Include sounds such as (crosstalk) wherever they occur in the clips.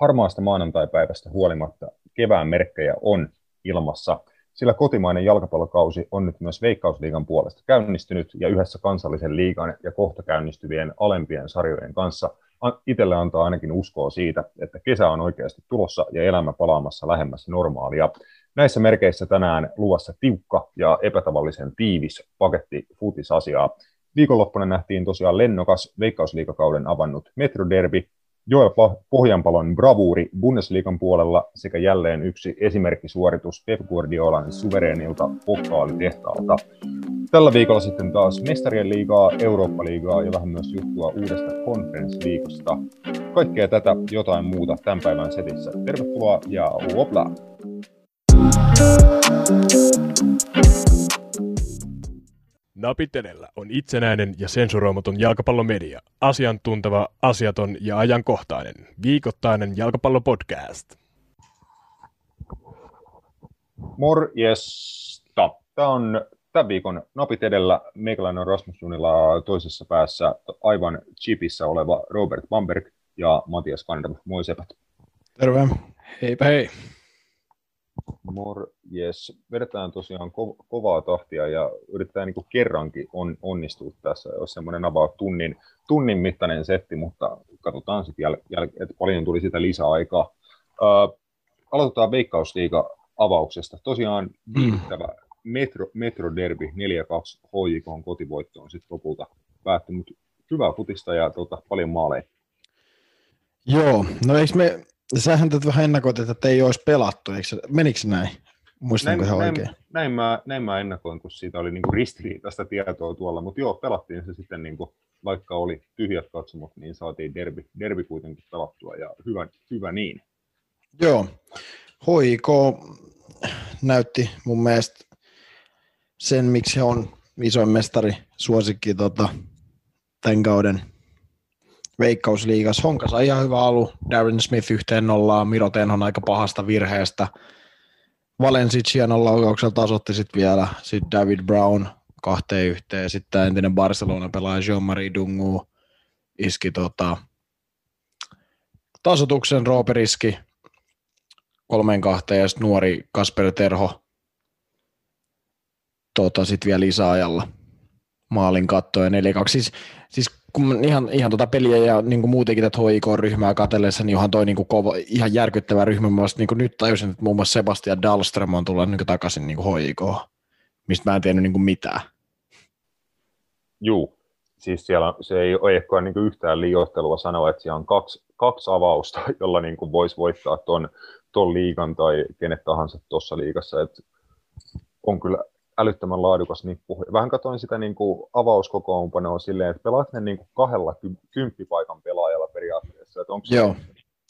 Harmaasta maanantaipäivästä huolimatta kevään merkkejä on ilmassa, sillä kotimainen jalkapallokausi on nyt myös Veikkausliigan puolesta käynnistynyt ja yhdessä kansallisen liigan ja kohta käynnistyvien alempien sarjojen kanssa itselle antaa ainakin uskoa siitä, että kesä on oikeasti tulossa ja elämä palaamassa lähemmäs normaalia. Näissä merkeissä tänään luvassa tiukka ja epätavallisen tiivis paketti futisasiaa. Viikonloppuna nähtiin tosiaan lennokas veikkausliikakauden avannut Metroderby, Joel Pohjanpalon bravuuri Bundesliigan puolella sekä jälleen yksi esimerkkisuoritus Pep Guardiolan suvereenilta pokaalitehtaalta. Tällä viikolla sitten taas Mestarien liigaa, Eurooppa-liigaa ja vähän myös juttua uudesta Conference-liigasta. Kaikkea tätä jotain muuta tämän päivän setissä. Tervetuloa ja hopla! Napitelellä on itsenäinen ja sensuroimaton jalkapallomedia, asiantunteva, asiaton ja ajankohtainen, viikoittainen jalkapallopodcast. Morjesta. Tämä on tämän viikon Napit edellä. Meikäläinen on Rasmus Junila toisessa päässä aivan chipissä oleva Robert Bamberg ja Matias Kandam. Moi sepät. Terve. Heipä hei. Morjes. Vedetään tosiaan ko- kovaa tahtia ja yritetään niin kerrankin on, onnistua tässä. Jos semmoinen avaa tunnin, tunnin mittainen setti, mutta katsotaan sitten, jäl- jäl- että paljon tuli sitä lisäaikaa. Uh, aloitetaan Veikkausliiga avauksesta. Tosiaan viittävä mm. Metro, Metro Derby 4-2 HJK on kotivoitto on sitten lopulta päättynyt. Hyvää futista ja tota, paljon maaleja. Joo, no eikö me, sähän tätä vähän ennakoit, että ei olisi pelattu, eikö, menikö näin? Muistanko näin, ihan oikein? Näin, näin, mä, näin mä ennakoin, kun siitä oli niinku ristiriitaista tietoa tuolla, mutta joo, pelattiin se sitten, niinku, vaikka oli tyhjät katsomot, niin saatiin derby, derby kuitenkin pelattua ja hyvä, hyvä niin. Joo, HIK näytti mun mielestä sen, miksi he on isoin mestari suosikki tota, tämän kauden Veikkausliigas. Honka sai ihan hyvä alu, Darren Smith yhteen nollaan, Miro on aika pahasta virheestä. Valensic hienolla laukauksella tasotti sitten vielä, sitten David Brown kahteen yhteen, sitten entinen Barcelona-pelaaja Jean-Marie Dungu iski tota, tasotuksen Rooperiski kolmeen kahteen. Ja sitten nuori Kasper Terho tota, sitten vielä lisäajalla maalin kattoja 4-2. Siis, siis kun ihan, ihan tota peliä ja niin kuin muutenkin tätä HIK-ryhmää katsellessa, niin onhan toi niin kuin kova, ihan järkyttävä ryhmä. Mä niin kuin nyt tajusin, että muun muassa Sebastian Dahlström on tullut niin takaisin niin kuin HIK, mistä mä en tiennyt niin kuin mitään. Juu, siis siellä se ei ole niin kuin yhtään liioittelua sanoa, että siellä on kaksi, kaksi avausta, (laughs) jolla niin kuin voisi voittaa ton, ton liigan tai kenet tahansa tuossa liigassa. Et on kyllä älyttömän laadukas nippu. Vähän katsoin sitä niin kuin avauskokoonpanoa silleen, että pelaat ne niin kuin kahdella kymppipaikan pelaajalla periaatteessa. Että onko Joo.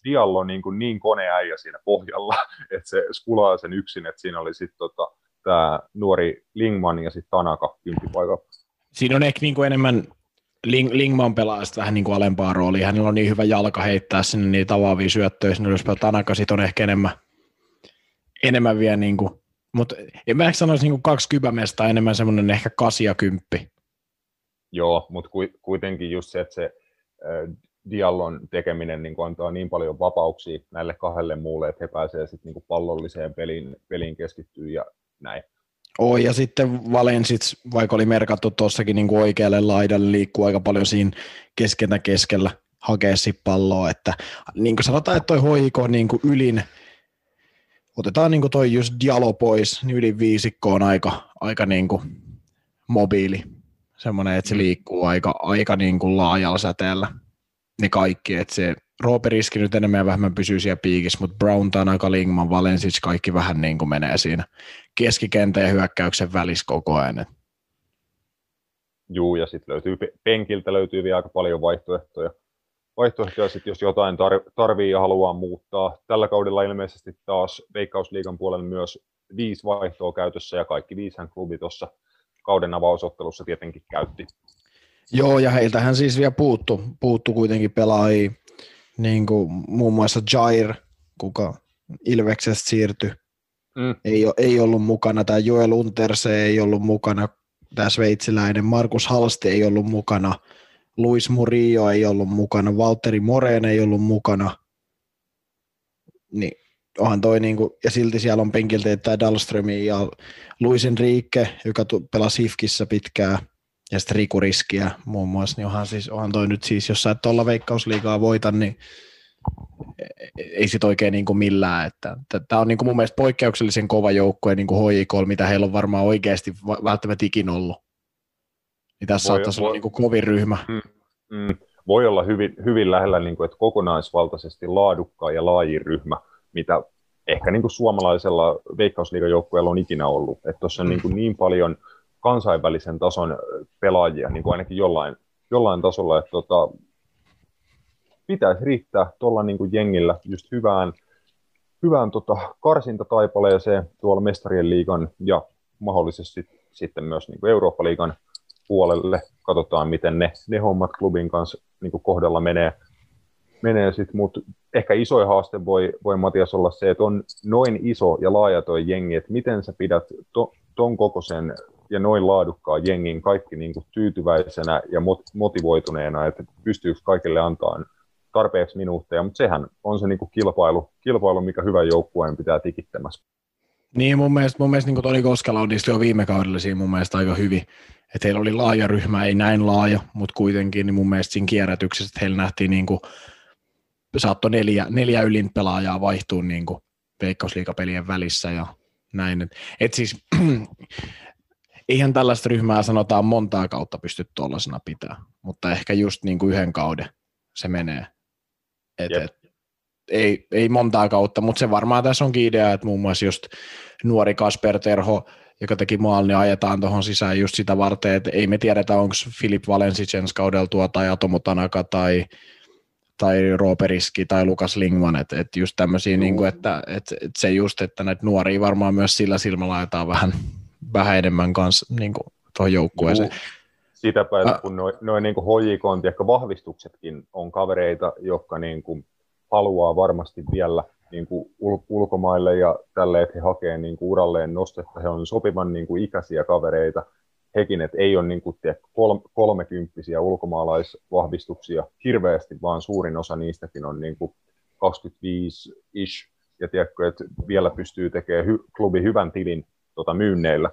Diallo niin, kuin niin koneäijä siinä pohjalla, (laughs) että se skulaa sen yksin, että siinä oli sitten tota, tämä nuori Lingman ja sitten Tanaka kymppipaikalla. Siinä on ehkä niin kuin enemmän Ling, Lingman pelaa sitten vähän niin kuin alempaa roolia. Hänellä on niin hyvä jalka heittää sinne niitä avaavia syöttöjä. Sinne jos Tanaka sitten on ehkä enemmän, enemmän vielä niin kuin mutta en mä ehkä sanoisi niin kaksi kybämestä, enemmän semmoinen ehkä kasia kymppi. Joo, mutta kuitenkin just se, että se äh, Diallon tekeminen niin antaa niin paljon vapauksia näille kahdelle muulle, että he pääsevät sitten niin pallolliseen peliin, peliin keskittyä ja näin. Oh, ja sitten Valensits, vaikka oli merkattu tuossakin niin oikealle laidalle, liikkuu aika paljon siinä keskenä keskellä hakea palloa, että niin kuin sanotaan, että toi hoiko niin kuin ylin otetaan niin toi just Dialo pois, niin yli viisikko on aika, aika niin kuin mobiili. Semmoinen, että se mm. liikkuu aika, aika niin kuin laajalla säteellä. Ne kaikki, että se Rooperiski nyt enemmän ja vähemmän pysyy siellä piikissä, mutta Brown, Tanaka, Lingman, Valensic, kaikki vähän niin kuin menee siinä keskikentän ja hyökkäyksen välissä koko ajan. Juu, ja sitten löytyy penkiltä löytyy vielä aika paljon vaihtoehtoja vaihtoehtoja, sit, jos jotain tar- tarvii ja haluaa muuttaa. Tällä kaudella ilmeisesti taas Veikkausliigan puolella myös viisi vaihtoa käytössä ja kaikki viishän klubi tuossa kauden avausottelussa tietenkin käytti. Joo, ja heiltähän siis vielä puuttu, puuttu kuitenkin pelaajia, niin kuin muun muassa Jair, kuka Ilveksestä siirtyi, mm. ei, ei ollut mukana, tämä Joel Unterse ei ollut mukana, tämä sveitsiläinen Markus Halsti ei ollut mukana, Luis Murillo ei ollut mukana, Valtteri Moreen ei ollut mukana, niin onhan toi niinku, ja silti siellä on penkiltä että Dahlströmi ja Luis Enrique, joka pelasi Hifkissä pitkään, ja sitten Riku Riskiä muun muassa, niin onhan, siis, onhan toi nyt siis, jos sä et tuolla veikkausliigaa voita, niin ei sit oikein niin kuin millään. Että, tämä on niin kuin mun mielestä poikkeuksellisen kova joukkue kuin HIK, mitä heillä on varmaan oikeasti välttämättä ikin ollut. Niin tässä voi, saattaisi voi, olla niin kuin kovin ryhmä. Mm, mm, voi olla hyvin, hyvin lähellä, niin kuin, että kokonaisvaltaisesti laadukkaan ja laajin ryhmä, mitä ehkä niin kuin suomalaisella veikkausliigajoukkueella on ikinä ollut. Että tuossa on niin, kuin niin paljon kansainvälisen tason pelaajia, niin kuin ainakin jollain, jollain tasolla, että tota, pitäisi riittää tuolla niin kuin jengillä just hyvään, hyvään tota, karsintataipaleeseen tuolla mestarien liigan ja mahdollisesti sitten myös niin kuin Eurooppa-liigan puolelle. Katsotaan, miten ne, ne hommat klubin kanssa niin kohdalla menee. menee sit, mutta ehkä isoin haaste voi, voi Matias olla se, että on noin iso ja laaja tuo jengi, että miten sä pidät to, ton kokoisen ja noin laadukkaan jengin kaikki niin kuin tyytyväisenä ja motivoituneena, että pystyykö kaikille antaa tarpeeksi minuutteja, mutta sehän on se niin kuin kilpailu, kilpailu, mikä hyvän joukkueen pitää tikittämässä. Niin, mun mielestä, mun mielestä niin Toni Koskela onnistui jo viime kaudella siinä mun mielestä aika hyvin. Että heillä oli laaja ryhmä, ei näin laaja, mutta kuitenkin niin mun mielestä siinä kierrätyksessä, että heillä nähtiin niin kuin, saattoi neljä, neljä ylin pelaajaa vaihtua niin kuin veikkausliikapelien välissä ja näin. Et, et siis, (clears throat) eihän tällaista ryhmää sanotaan montaa kautta pysty tuollaisena pitää, mutta ehkä just niin kuin yhden kauden se menee. Et, yep. et, ei, ei montaa kautta, mutta se varmaan tässä onkin idea, että muun muassa just nuori Kasper Terho, joka teki maal, niin ajetaan tuohon sisään just sitä varten, että ei me tiedetä, onko Filip Valensic ensi kaudella tuo, tai Atomo Tanaka, tai, tai Rooperiski, tai Lukas Lingman, että et just tämmöisiä, niin kuin, että et, et se just, että näitä nuoria varmaan myös sillä silmällä ajetaan vähän, vähän enemmän kanssa niin tuohon joukkueeseen. Juu sitä päätä, kun noin noi niin HJK vahvistuksetkin on kavereita, jotka niin kuin haluaa varmasti vielä niin kuin ul- ulkomaille ja tälle, että he hakee niin kuin uralleen nostetta. He on sopivan niin kuin ikäisiä kavereita. Hekin, että ei ole niin kuin, tiedä, kol- kolmekymppisiä ulkomaalaisvahvistuksia hirveästi, vaan suurin osa niistäkin on niin kuin 25-ish. Ja tiedätkö, että vielä pystyy tekemään hy- klubi hyvän tilin tota, myynneillä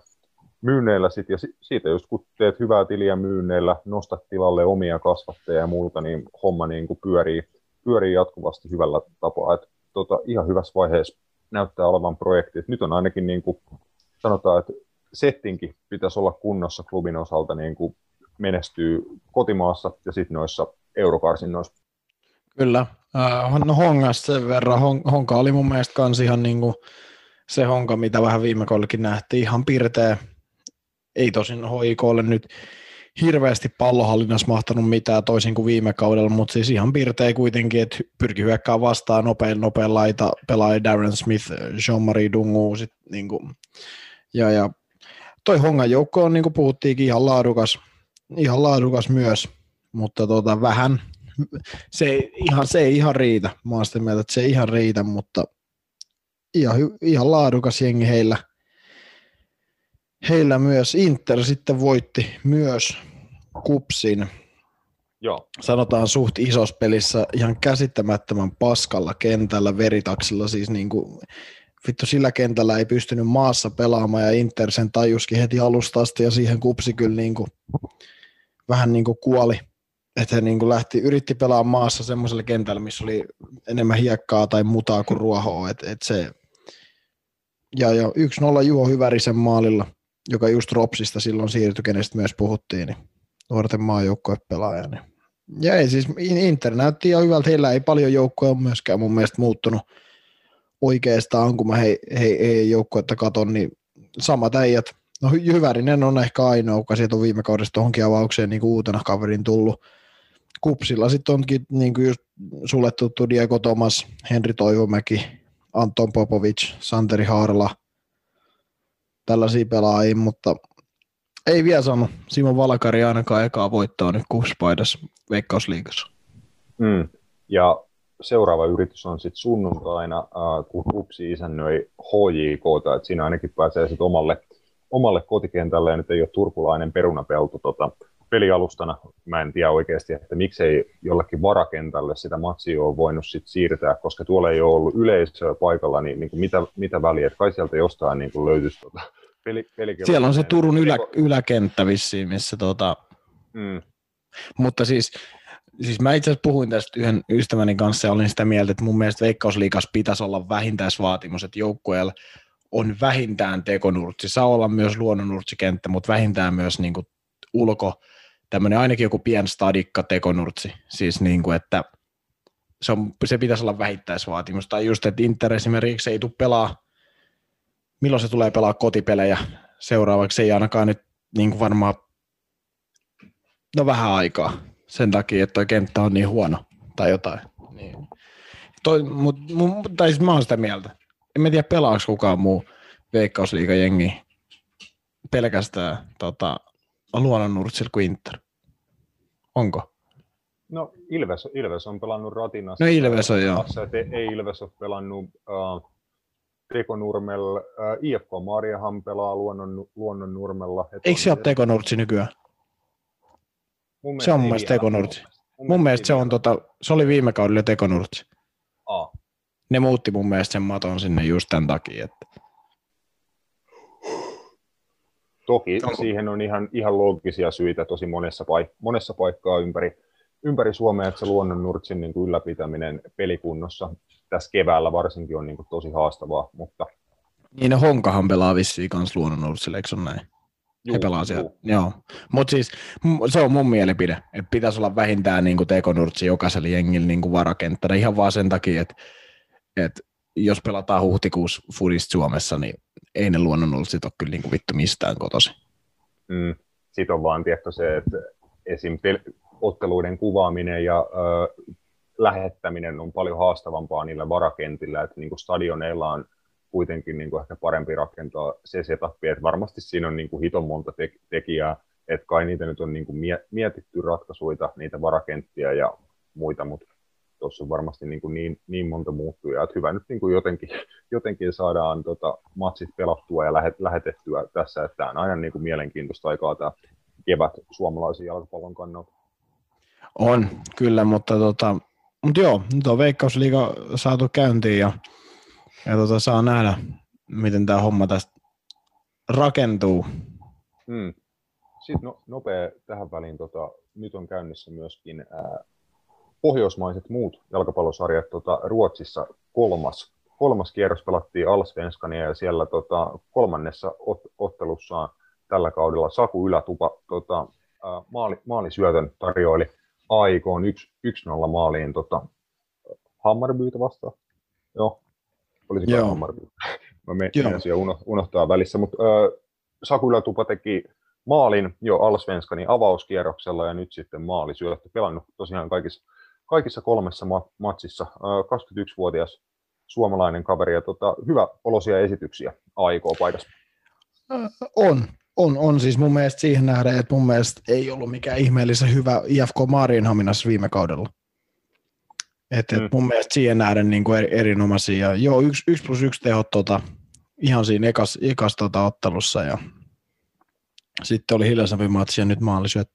myynneillä sit, ja siitä just kun teet hyvää tiliä myynneillä, nostat tilalle omia kasvatteja ja muuta, niin homma niin kuin pyörii, pyörii jatkuvasti hyvällä tapaa. Et, tota, ihan hyvässä vaiheessa näyttää olevan projekti. Et nyt on ainakin niin kuin, sanotaan, että settinkin pitäisi olla kunnossa klubin osalta niin kuin menestyy kotimaassa ja sitten noissa eurokarsinnoissa. Kyllä. Äh, no Hongasta sen verran. Honka oli mun mielestä kans ihan niin kuin se Honka, mitä vähän viime kaudellakin nähtiin. Ihan pirteä, ei tosin HIKlle nyt hirveästi pallohallinnassa mahtanut mitään toisin kuin viime kaudella, mutta siis ihan piirtei kuitenkin, että pyrki hyökkää vastaan nopein, nopein laita, pelaaja Darren Smith, Jean-Marie Dungu, sit, niin kuin, ja, ja toi Hongan joukko on, niin kuin puhuttiinkin, ihan laadukas, ihan laadukas myös, mutta tota, vähän, se ei, ihan, se ei ihan riitä. Mä oon mieltä, että se ei ihan riitä, mutta ihan, ihan laadukas jengi heillä – heillä myös. Inter sitten voitti myös kupsin. Joo. Sanotaan suht isossa pelissä ihan käsittämättömän paskalla kentällä, veritaksilla siis niin kuin, vittu sillä kentällä ei pystynyt maassa pelaamaan ja Inter sen tajuskin heti alusta asti ja siihen kupsi kyllä niin kuin, vähän niin kuin kuoli. Että he niin kuin lähti, yritti pelaa maassa semmoisella kentällä, missä oli enemmän hiekkaa tai mutaa kuin ruohoa. Et, et se, ja, ja 1-0 Juho Hyvärisen maalilla – joka just Ropsista silloin siirtyi, kenestä myös puhuttiin, niin nuorten maajoukkuepelaaja. Niin. Ja ei siis Inter näytti ihan hyvältä, heillä ei paljon joukkoja ole myöskään mun mielestä muuttunut oikeastaan, kun mä hei, hei, hei joukkuetta katon, niin samat äijät. No Hyvärinen on ehkä ainoa, joka sieltä on viime kaudesta tuohonkin avaukseen niin uutena kaverin tullut. Kupsilla sitten onkin niin kuin just sulle tuttu Diego Thomas, Henri Toivomäki, Anton Popovic, Santeri Haarla – tällaisia pelaajia, mutta ei vielä sano. Simon Valkari ainakaan ekaa voittaa nyt kuuspaidassa Veikkausliigassa. Mm. Ja seuraava yritys on sitten sunnuntaina, äh, kun Kupsi isännöi HJK, että siinä ainakin pääsee sitten omalle, omalle kotikentälle, ja nyt ei ole turkulainen perunapelto tota, pelialustana. Mä en tiedä oikeasti, että miksei jollakin varakentälle sitä matsia ole voinut sit siirtää, koska tuolla ei ole ollut yleisöä paikalla, niin, niin kuin mitä, mitä väliä, että kai sieltä jostain niin kuin löytyisi tota peli, Siellä on se Turun ylä, yläkenttä vissiin, missä tota... Mm. Mutta siis, siis mä itse asiassa puhuin tästä yhden ystäväni kanssa ja olin sitä mieltä, että mun mielestä Veikkausliikas pitäisi olla vähintäisvaatimus, että joukkueella on vähintään tekonurtsi. Saa olla myös luonnonurtsikenttä, mutta vähintään myös niin kuin ulko, tämmöinen ainakin joku pien stadikka tekonurtsi. Siis niin kuin, että se, on, se pitäisi olla vähittäisvaatimus. Tai just, että Inter esimerkiksi ei tule pelaa, milloin se tulee pelaa kotipelejä seuraavaksi, ei ainakaan nyt niin kuin varmaan, no vähän aikaa sen takia, että kenttä on niin huono tai jotain. Niin. Toi, mut, mut, tai siis mä oon sitä mieltä. En mä tiedä pelaako kukaan muu veikkausliigajengi pelkästään tota, luonnonnurtsilla kuin Inter. Onko? No Ilves, Ilves on pelannut Ratinassa. No Ilves on joo. Ei Ilves ole pelannut uh, Tekonurmella. Uh, IFK Marjahan pelaa luonnon, luonnonnurmella. Eikö se ole Tekonurtsi nykyään? se on mun mielestä Tekonurtsi. Mun, mun mielestä se on tota, se oli viime kaudella Tekonurtsi. Aa. Ne muutti mun mielestä sen maton sinne just tämän takia, että Toki Onko? siihen on ihan, ihan loogisia syitä tosi monessa, paik- monessa paikkaa ympäri, ympäri Suomea, että se luonnonnurtsin niin kuin ylläpitäminen pelikunnossa tässä keväällä varsinkin on niin kuin tosi haastavaa. Mutta... Niin, Honkahan pelaa vissiin kanssa luonnonnurtsille, eikö näin? Juu, He pelaa siellä. Joo. Mutta siis se on mun mielipide, että pitäisi olla vähintään niin tekonurtsi jokaisella jengillä niin kuin varakenttänä ihan vaan sen takia, että, että jos pelataan huhtikuussa Fudista Suomessa, niin ei ne luonnonnollisesti ole kyllä niin kuin vittu mistään kotosi. Mm. Sitten on vaan tietty se, että esim. Pel- otteluiden kuvaaminen ja ö, lähettäminen on paljon haastavampaa niillä varakentillä, että niin kuin stadioneilla on kuitenkin niin kuin ehkä parempi rakentaa se setup, että varmasti siinä on niin kuin hiton monta te- tekijää, että kai niitä nyt on niin kuin mietitty ratkaisuja, niitä varakenttiä ja muita, mutta tuossa on varmasti niin, kuin niin, niin monta muuttujaa, että hyvä nyt niin kuin jotenkin, (laughs) jotenkin saadaan tota, matsit pelattua ja lähet, lähetettyä tässä, että tämä on aina niin kuin mielenkiintoista aikaa tämä kevät suomalaisen jalkapallon kannalta. On, kyllä, mutta, tota, mutta joo, nyt on Veikkausliiga saatu käyntiin ja, ja tota, saa nähdä, miten tämä homma tästä rakentuu. Hmm. Sitten no, nopea tähän väliin, tota, nyt on käynnissä myöskin ää, pohjoismaiset muut jalkapallosarjat tota, Ruotsissa kolmas, kolmas kierros pelattiin Alsvenskania ja siellä tota, kolmannessa ot, ottelussaan tällä kaudella Saku Ylätupa tota, maali, maalisyötön tarjoili aikoon 1-0 maaliin tota, Hammarbyytä vastaan. Joo, olisiko Joo. Hammarby? (laughs) Mä menisin unohtaa välissä, mutta äh, Saku Ylätupa teki maalin jo Alsvenskanin avauskierroksella ja nyt sitten maali syöttö pelannut tosiaan kaikissa kaikissa kolmessa matsissa. 21-vuotias suomalainen kaveri ja tota, hyvä olosia esityksiä aikoo paikassa. On, on, on siis mun mielestä siihen nähden, että mun mielestä ei ollut mikään ihmeellisen hyvä IFK Marienhaminassa viime kaudella. Et, et mm. mun mielestä siihen nähden niin kuin erinomaisia. Joo, yksi, yksi plus yksi tehot tota, ihan siinä ekas, ekas tota, ottelussa ja sitten oli hiljaisempi matsi ja nyt maalisyöt.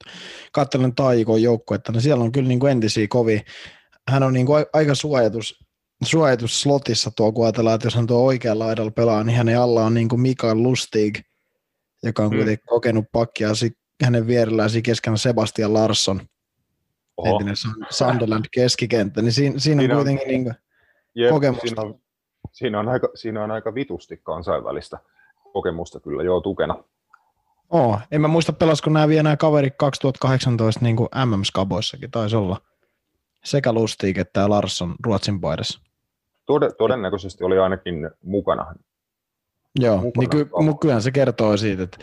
Katselen Taikon joukkuetta, niin siellä on kyllä niin kuin entisiä kovia. Hän on niin kuin aika suojatus, suojatus slotissa tuo, kun ajatellaan, että jos hän tuo oikealla laidalla pelaa, niin hänen alla on niin kuin Mikael Lustig, joka on mm. kuitenkin kokenut pakkia. Hänen vierellään keskellä Sebastian Larsson, Oho. entinen Sunderland keskikenttä, niin siinä, siinä, siinä on kuitenkin niin kuin jep, kokemusta. Siinä on, siinä, on aika, siinä on aika vitusti kansainvälistä kokemusta kyllä joo tukena. Oo, en mä muista pelasko nämä vielä nämä kaverit 2018 niin kuin MM-skaboissakin taisi olla. Sekä Lustig että Larsson Ruotsin paidassa. Tod- todennäköisesti oli ainakin mukana. Joo, niin ky- mutta kyllähän se kertoo siitä, että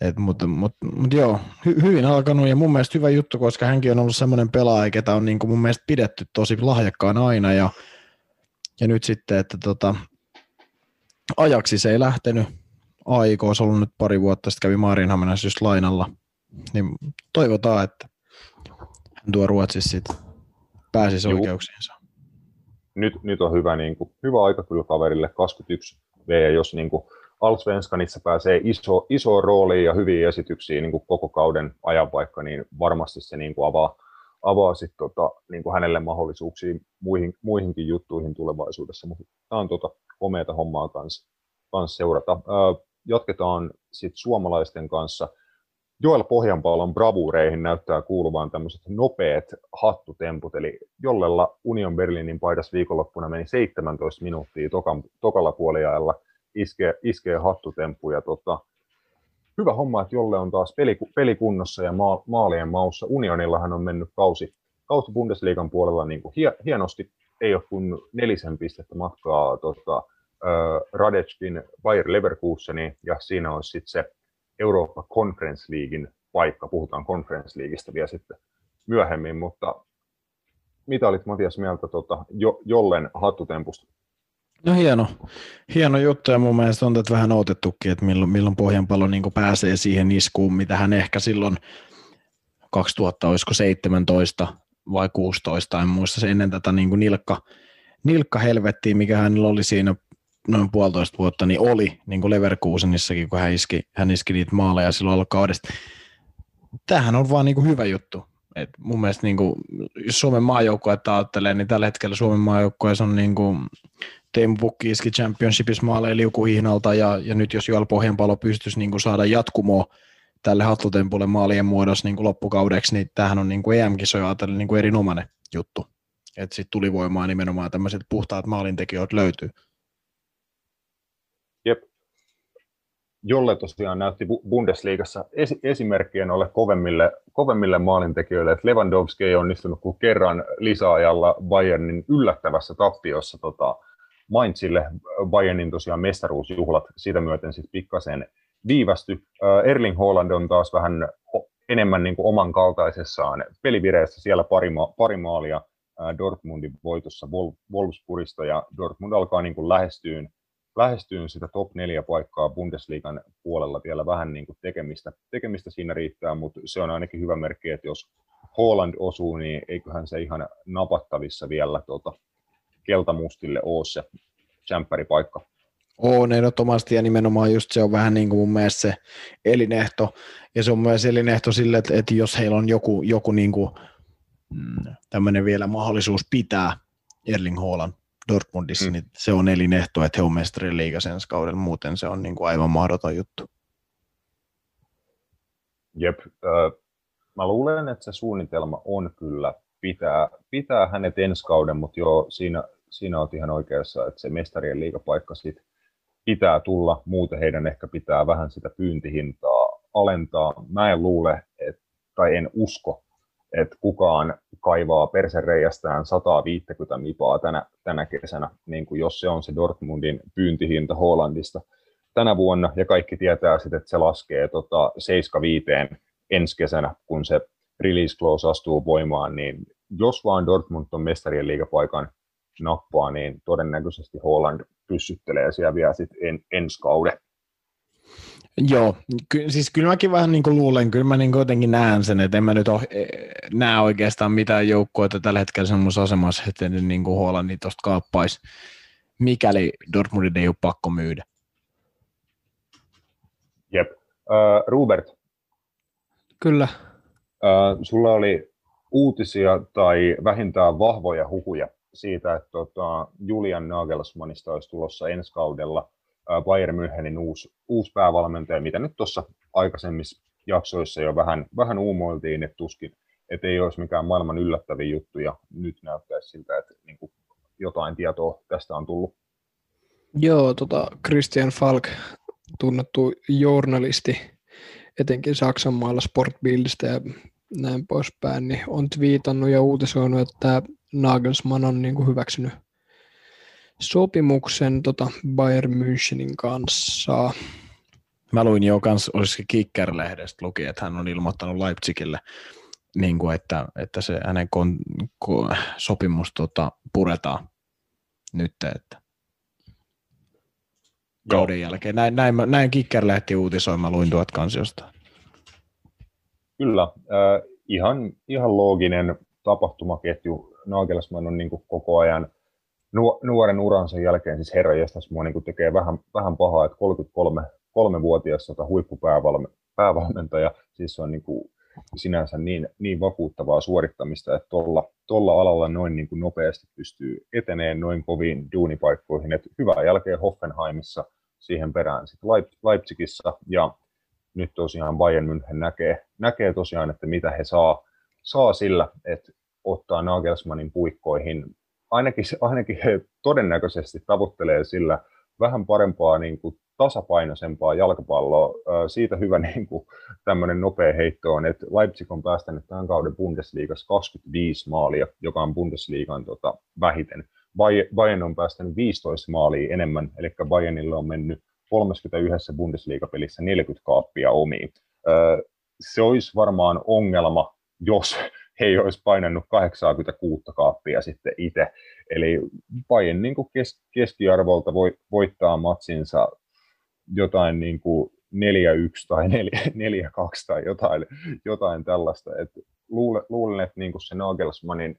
et, mutta, mutta, mutta joo, hy- hyvin alkanut ja mun mielestä hyvä juttu, koska hänkin on ollut semmoinen pelaaja, ketä on niin kuin mun mielestä pidetty tosi lahjakkaan aina ja, ja nyt sitten, että tota, ajaksi se ei lähtenyt, AIK olisi ollut nyt pari vuotta sitten, kävi Maarianhaminassa just lainalla. Niin toivotaan, että hän tuo Ruotsissa sitten pääsisi Juu. oikeuksiinsa. Nyt, nyt on hyvä, niin kuin, hyvä aika kyllä kaverille, 21 V, ja jos niin kuin, Alsvenskanissa pääsee iso, iso rooliin ja hyviä esityksiä niin kuin koko kauden ajan vaikka, niin varmasti se niin kuin avaa, avaa sit, tota, niin kuin hänelle mahdollisuuksia muihin, muihinkin juttuihin tulevaisuudessa. Mutta tämä on tota, komeata hommaa kanssa, kanssa seurata. Öö, jatketaan sitten suomalaisten kanssa. Joel Pohjanpalon bravureihin näyttää kuuluvan tämmöiset nopeat hattutemput, eli jollella Union Berlinin paidas viikonloppuna meni 17 minuuttia tokan, tokalla puoliajalla iskee, iskee hattutemppuja. Tota, hyvä homma, että Jolle on taas peli, pelikunnossa ja maa, maalien maussa. Unionillahan on mennyt kausi, kausi Bundesliigan puolella niin kuin hie, hienosti, ei ole kuin nelisen pistettä matkaa tota, äh, Radetskin Bayer Leverkuseni, ja siinä on sitten se Eurooppa Conference Leaguein paikka. Puhutaan Conference Leagueista vielä sitten myöhemmin, mutta mitä olit Matias mieltä tota, jo, Jollen hattutempusta? No hieno, hieno juttu ja mun mielestä on tätä vähän odotettukin, että milloin, milloin Pohjanpallo niin pääsee siihen iskuun, mitä hän ehkä silloin 2000, olisiko 17 vai 16, en muista se ennen tätä niin nilkka, nilkka helvettiin, mikä hänellä oli siinä noin puolitoista vuotta, niin oli niin kuin Leverkusenissakin, kun hän iski, hän iski niitä maaleja silloin alkaudesta. Tämähän on vaan niin kuin hyvä juttu. Et mun mielestä niin kuin, jos Suomen maajoukkuetta ajattelee, niin tällä hetkellä Suomen maajoukkueessa on niin kuin, Teemu Pukki iski Championshipissa maaleja liukuhihnalta ja, ja nyt jos Joel Pohjanpalo pystyisi niin kuin saada jatkumoa tälle hattutempulle maalien muodossa niin kuin loppukaudeksi, niin tämähän on niin kuin EM-kisoja ajatellen niin kuin erinomainen juttu. Että sitten tuli voimaa nimenomaan tämmöiset puhtaat maalintekijöitä löytyy. Jep. Jolle tosiaan näytti Bundesliigassa esi- esimerkkiä noille kovemmille, kovemmille maalintekijöille, että Lewandowski ei onnistunut kuin kerran lisäajalla Bayernin yllättävässä tappiossa tota, Mainzille. Bayernin tosiaan mestaruusjuhlat siitä myöten sitten pikkasen viivästy. Erling Haaland on taas vähän enemmän niin kuin oman kaltaisessaan pelivireessä. Siellä pari, ma- pari maalia Dortmundin voitossa Wolfsburgista ja Dortmund alkaa niin kuin lähestyyn, lähestyyn sitä top 4 paikkaa Bundesliigan puolella vielä vähän niin kuin tekemistä, tekemistä siinä riittää, mutta se on ainakin hyvä merkki, että jos Holland osuu, niin eiköhän se ihan napattavissa vielä tuota, keltamustille ole se paikka. On ehdottomasti ja nimenomaan just se on vähän niin kuin mun mielestä se elinehto ja se on myös elinehto sille, että, että jos heillä on joku, joku niin kuin, mm, tämmöinen vielä mahdollisuus pitää Erling Haaland Dortmundissa, mm. niin se on elinehto, että he on mestarien liiga ensi kaudella, muuten se on niin kuin aivan mahdoton juttu. Jep, äh, mä luulen, että se suunnitelma on kyllä pitää, pitää hänet ensi kauden, mutta joo, siinä siinä olet ihan oikeassa, että se mestarien liigapaikka sit pitää tulla, muuten heidän ehkä pitää vähän sitä pyyntihintaa alentaa. Mä en luule, että, tai en usko, että kukaan kaivaa persereijästään 150 mipaa tänä, tänä kesänä, niin kuin jos se on se Dortmundin pyyntihinta Hollandista tänä vuonna, ja kaikki tietää sitten, että se laskee tota 75 ensi kesänä, kun se release clause astuu voimaan, niin jos vaan Dortmund on mestarien liigapaikan nappaa, niin todennäköisesti Holland pyssyttelee siellä vielä sit en, ensi kauden. Joo, ky- siis kyllä mäkin vähän niin kuin luulen, kyllä mä niin jotenkin näen sen, että en mä nyt e, näe oikeastaan mitään joukkoita tällä hetkellä semmoisessa asemassa, että ne niin kuin Hollandi tuosta kaappaisi, mikäli Dortmundin ei ole pakko myydä. Jep. Uh, Robert. Kyllä. Uh, sulla oli uutisia tai vähintään vahvoja huhuja siitä, että tota, Julian Nagelsmannista olisi tulossa ensi kaudella Bayern Münchenin uusi, uusi päävalmentaja, mitä nyt tuossa aikaisemmissa jaksoissa jo vähän, vähän uumoiltiin, että tuskin, että ei olisi mikään maailman yllättäviä juttu, ja nyt näyttäisi siltä, että niin kuin jotain tietoa tästä on tullut. Joo, tota Christian Falk, tunnettu journalisti, etenkin Saksan maalla Sportbildistä ja näin poispäin, niin on twiitannut ja uutisoinut, että Nagelsmann on niin kuin hyväksynyt sopimuksen tota Bayern Münchenin kanssa. Mä luin jo kans, olisikin Kicker-lehdestä luki, että hän on ilmoittanut Leipzigille, niin kuin, että, että se hänen kon, ko, sopimus tota, puretaan nyt, että kauden jälkeen. Näin, näin, näin Kicker-lehti uutisoi, mä luin tuot kansiosta. Kyllä, äh, ihan, ihan looginen tapahtumaketju. Nagelsmann on niin kuin koko ajan nuoren uransa jälkeen, siis herra jästäs mua niin tekee vähän, vähän pahaa, että 33 kolmevuotias tota, huippupäävalmentaja, siis se on niin kuin sinänsä niin, niin vakuuttavaa suorittamista, että tuolla, tuolla alalla noin niin kuin nopeasti pystyy eteneen noin koviin duunipaikkoihin. Että hyvää jälkeen Hoffenheimissa, siihen perään sitten Leipzigissä ja nyt tosiaan Bayern München näkee, näkee tosiaan, että mitä he saa, saa sillä, että ottaa Nagelsmannin puikkoihin. Ainakin, ainakin he todennäköisesti tavoittelee sillä vähän parempaa niin kuin tasapainoisempaa jalkapalloa. Siitä hyvä (laughs) niin kuin, tämmöinen nopea heitto on, että Leipzig on päästänyt tämän kauden Bundesliigassa 25 maalia, joka on Bundesliigan tota, vähiten. Bayern on päästänyt 15 maalia enemmän, eli Bayernilla on mennyt 31 Bundesliga-pelissä 40 kaappia omiin. Se olisi varmaan ongelma, jos he ei olisi painanut 86 kaappia sitten itse. Eli Bayern niin kuin kes- keskiarvolta voi, voittaa matsinsa jotain niin kuin 4-1 tai (laughs) 4-2 tai jotain, jotain tällaista. Et luulen, luulen, että niin kuin se Nagelsmannin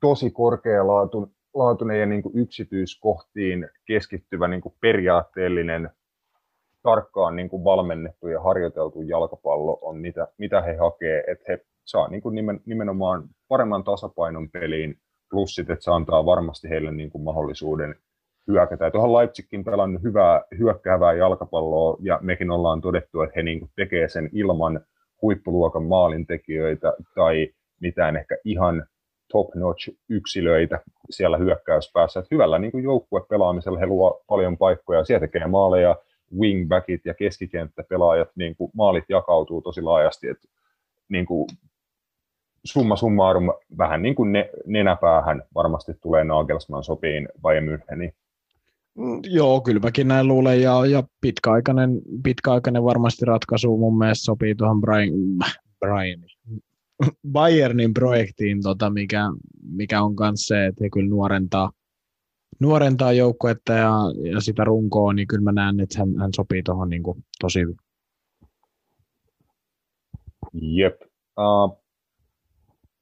tosi korkealaatuinen ja niin kuin yksityiskohtiin keskittyvä niin kuin periaatteellinen, tarkkaan niin kuin valmennettu ja harjoiteltu jalkapallo on mitä, mitä he hakee, että he saa niin kuin nimen, nimenomaan paremman tasapainon peliin, plus sitten, että se antaa varmasti heille niin kuin mahdollisuuden hyökätä. Tuohon Leipzigkin pelannut hyvää hyökkäävää jalkapalloa, ja mekin ollaan todettu, että he niin tekee sen ilman huippuluokan maalintekijöitä tai mitään ehkä ihan top-notch yksilöitä siellä hyökkäyspäässä. Että hyvällä niin joukkuepelaamisella he luo paljon paikkoja, siellä tekee maaleja, wingbackit ja keskikenttäpelaajat, niin kuin maalit jakautuu tosi laajasti, että niin kuin summa summarum vähän niin kuin ne, nenäpäähän varmasti tulee Nagelsmann sopiin Bayern Müncheniin. Mm, joo, kyllä mäkin näin luulen, ja, ja pitkäaikainen, pitkäaikainen varmasti ratkaisu mun mielestä sopii tuohon Brian, Brian, Bayernin projektiin, tota, mikä, mikä on myös se, että he kyllä nuorentaa, nuorentaa joukkuetta ja, ja sitä runkoa, niin kyllä mä näen, että hän, hän sopii tuohon niin tosi hyvin. Jep. Uh,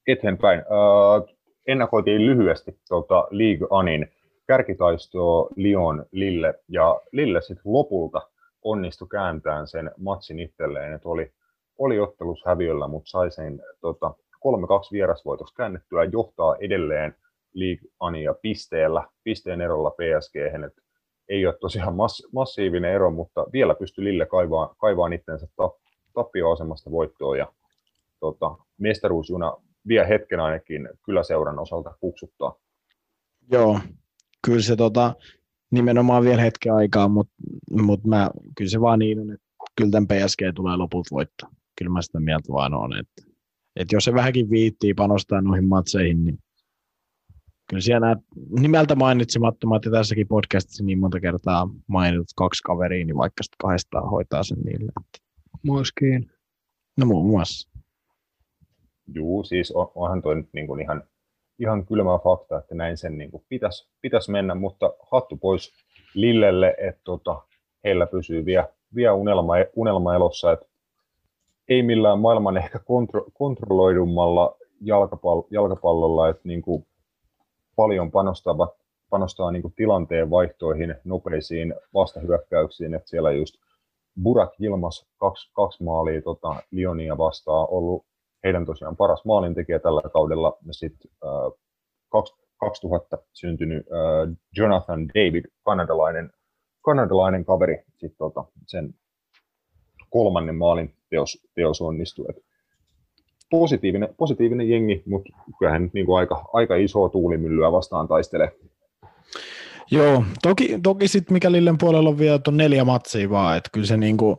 eteenpäin. Uh, ennakoitiin lyhyesti tuota League Anin kärkitaistoa Lyon Lille, ja Lille sitten lopulta onnistui kääntämään sen matsin itselleen, että oli, oli ottelus häviöllä, mutta sai sen tota, 3-2 vierasvoitoksi käännettyä, johtaa edelleen League Ania pisteellä, pisteen erolla PSG, että ei ole tosiaan mass, massiivinen ero, mutta vielä pystyy Lille kaivaa, kaivaa itsensä tappioasemasta voittoon ja tota, mestaruusjuna vie hetken ainakin kyllä seuran osalta puksuttaa. Joo, kyllä se tota, nimenomaan vielä hetken aikaa, mutta mut mä, kyllä se vaan niin on, että kyllä tämän PSG tulee lopulta voittaa. Kyllä mä sitä mieltä vaan on, että, että jos se vähänkin viittii panostaa noihin matseihin, niin kyllä siellä nämä nimeltä mainitsemattomat ja tässäkin podcastissa niin monta kertaa mainitut kaksi kaveria, niin vaikka sitten kahdestaan hoitaa sen niille. Moskiin. No muun muassa. Juu, siis on, onhan toi nyt niin kuin ihan ihan kylmää fakta, että näin sen niin kuin pitäisi, pitäisi mennä, mutta hattu pois Lillelle, että tota, heillä pysyy vielä, vielä unelma, unelma elossa, että ei millään maailman ehkä kontro, kontrolloidummalla jalkapall- jalkapallolla, että niin kuin paljon panostavat, panostaa niin kuin tilanteen vaihtoihin, nopeisiin vastahyökkäyksiin, että siellä just Burak Ilmas kaksi, kaksi maalia tota, Lionia vastaan ollut heidän tosiaan paras maalintekijä tällä kaudella. Sitten äh, 2000 syntynyt äh, Jonathan David, kanadalainen, kanadalainen kaveri, sitten tota, sen kolmannen maalin teos, teos onnistui. Et positiivinen, positiivinen jengi, mutta kyllähän nyt niin kuin aika, aika isoa tuulimyllyä vastaan taistelee. Joo, toki, toki sitten mikä Lillen puolella on vielä on neljä matsia vaan, että kyllä se niinku,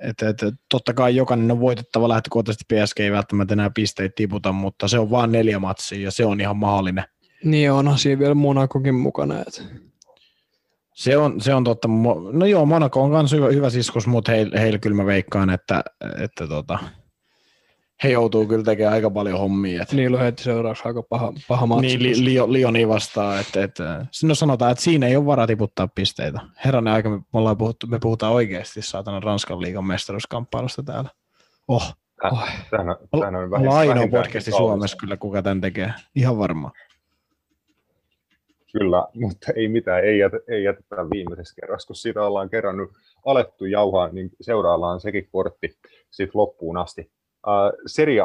et, et, et, totta kai jokainen on voitettava lähtökohtaisesti PSG ei välttämättä enää pisteitä tiputa, mutta se on vain neljä matsia ja se on ihan mahdollinen. Niin onhan siinä vielä Monakokin mukana. Et. Se on, se on totta. No joo, Monaco on myös hyvä, hyvä siskus, mutta heillä heil kyllä mä veikkaan, että, että tota, he joutuu kyllä tekemään aika paljon hommia. Että... Niin, heti seuraavaksi aika paha, paha matsi. Niin, li, li, Lioni vastaa. Että, että, no sanotaan, että siinä ei ole varaa tiputtaa pisteitä. Herranen aika, me, ollaan puhuttu, me puhutaan oikeasti saatana Ranskan liigan mestaruuskamppailusta täällä. Oh. oh. Tähän, tähän on vähän ainoa podcasti Suomessa kyllä, kuka tämän tekee. Ihan varma. Kyllä, mutta ei mitään, ei, jätä, ei jätetä viimeisessä kerrassa, kun siitä ollaan kerrannut alettu jauhaa, niin seuraillaan sekin kortti sitten loppuun asti. Äh, Serie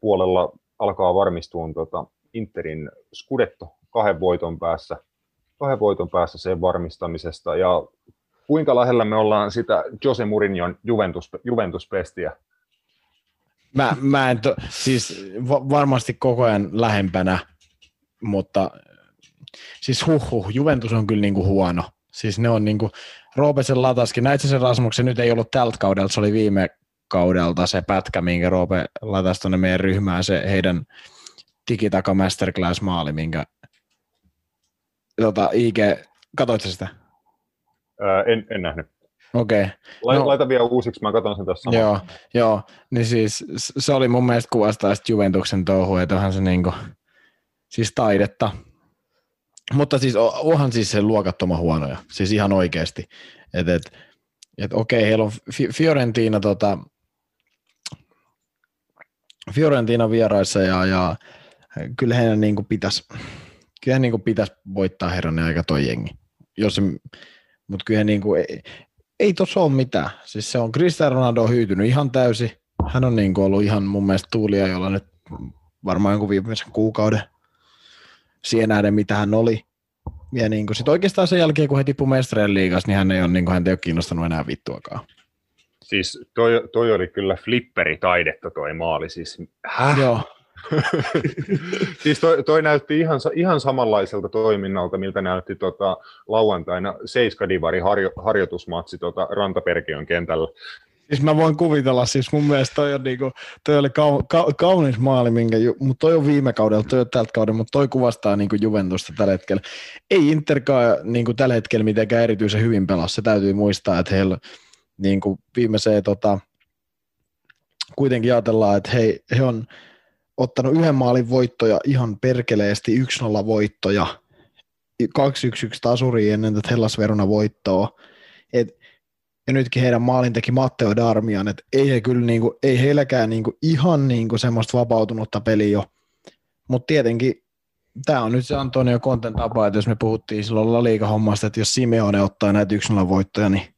puolella alkaa varmistua tota, Interin skudetto kahden voiton päässä, kahden voiton päässä sen varmistamisesta, ja kuinka lähellä me ollaan sitä Jose Mourinhon Juventus, Juventus-pestiä? Mä, mä en to, siis va- varmasti koko ajan lähempänä, mutta siis huh, huh Juventus on kyllä niinku huono. Siis ne on niinku, Roopesen lataskin, näitkö se Rasmuksen, nyt ei ollut tältä kaudelta, se oli viime kaudelta se pätkä, minkä Roope latasi tuonne meidän ryhmään, se heidän digitaka masterclass maali, minkä tota, IG, katoitko sitä? Ää, en, en nähnyt. Okei. Okay. Laita, no, laita vielä uusiksi, mä katson sen tässä Joo, joo, niin siis se oli mun mielestä kuvastaa Juventuksen touhua, että onhan se niinku, siis taidetta. Mutta siis onhan siis se luokattoman huonoja, siis ihan oikeasti. Että et, et okei, heillä on Fiorentina, tota, Fiorentina vieraissa ja, ja kyllä heidän niinku pitäisi, kyllä niinku pitäisi voittaa herran aika toi jengi. Jos mutta kyllä niinku, ei, ei tuossa ole mitään. Siis se on Cristiano Ronaldo on hyytynyt ihan täysin. Hän on niinku ollut ihan mun mielestä tuulia, jolla nyt varmaan jonkun viimeisen kuukauden siihen nähden, mitä hän oli. Ja niin kuin sit oikeastaan sen jälkeen, kun he tippui mestarien liigassa, niin hän ei ole, niin kuin, hän ei ole kiinnostanut enää vittuakaan. Siis toi, toi oli kyllä flipperitaidetta toi maali. Siis, häh? Joo. (laughs) siis toi, toi, näytti ihan, ihan samanlaiselta toiminnalta, miltä näytti tota, lauantaina Seiskadivari harjo, harjoitusmatsi tota, Rantaperkiön kentällä. Siis mä voin kuvitella, siis mun mielestä toi, on niinku, toi oli kau, ka, kaunis maali, minkä, mutta toi on viime kaudella, toi on tältä kaudella, mutta toi kuvastaa niinku Juventusta tällä hetkellä. Ei Interkaan niinku tällä hetkellä mitenkään erityisen hyvin pelaa, se täytyy muistaa, että heillä niinku viimeiseen tota, kuitenkin ajatellaan, että he, he on ottanut yhden maalin voittoja ihan perkeleesti, 1-0 voittoja, 2-1-1 tasuri ennen tätä Hellas Verona voittoa. Et ja nytkin heidän maalin teki Matteo Darmian, että ei, he kyllä niinku, ei heilläkään niinku ihan niinku semmoista vapautunutta peliä ole. Mutta tietenkin tämä on nyt se Antonio Konten tapa, että jos me puhuttiin silloin La Liga-hommasta, että jos Simeone ottaa näitä 1 voittoja, niin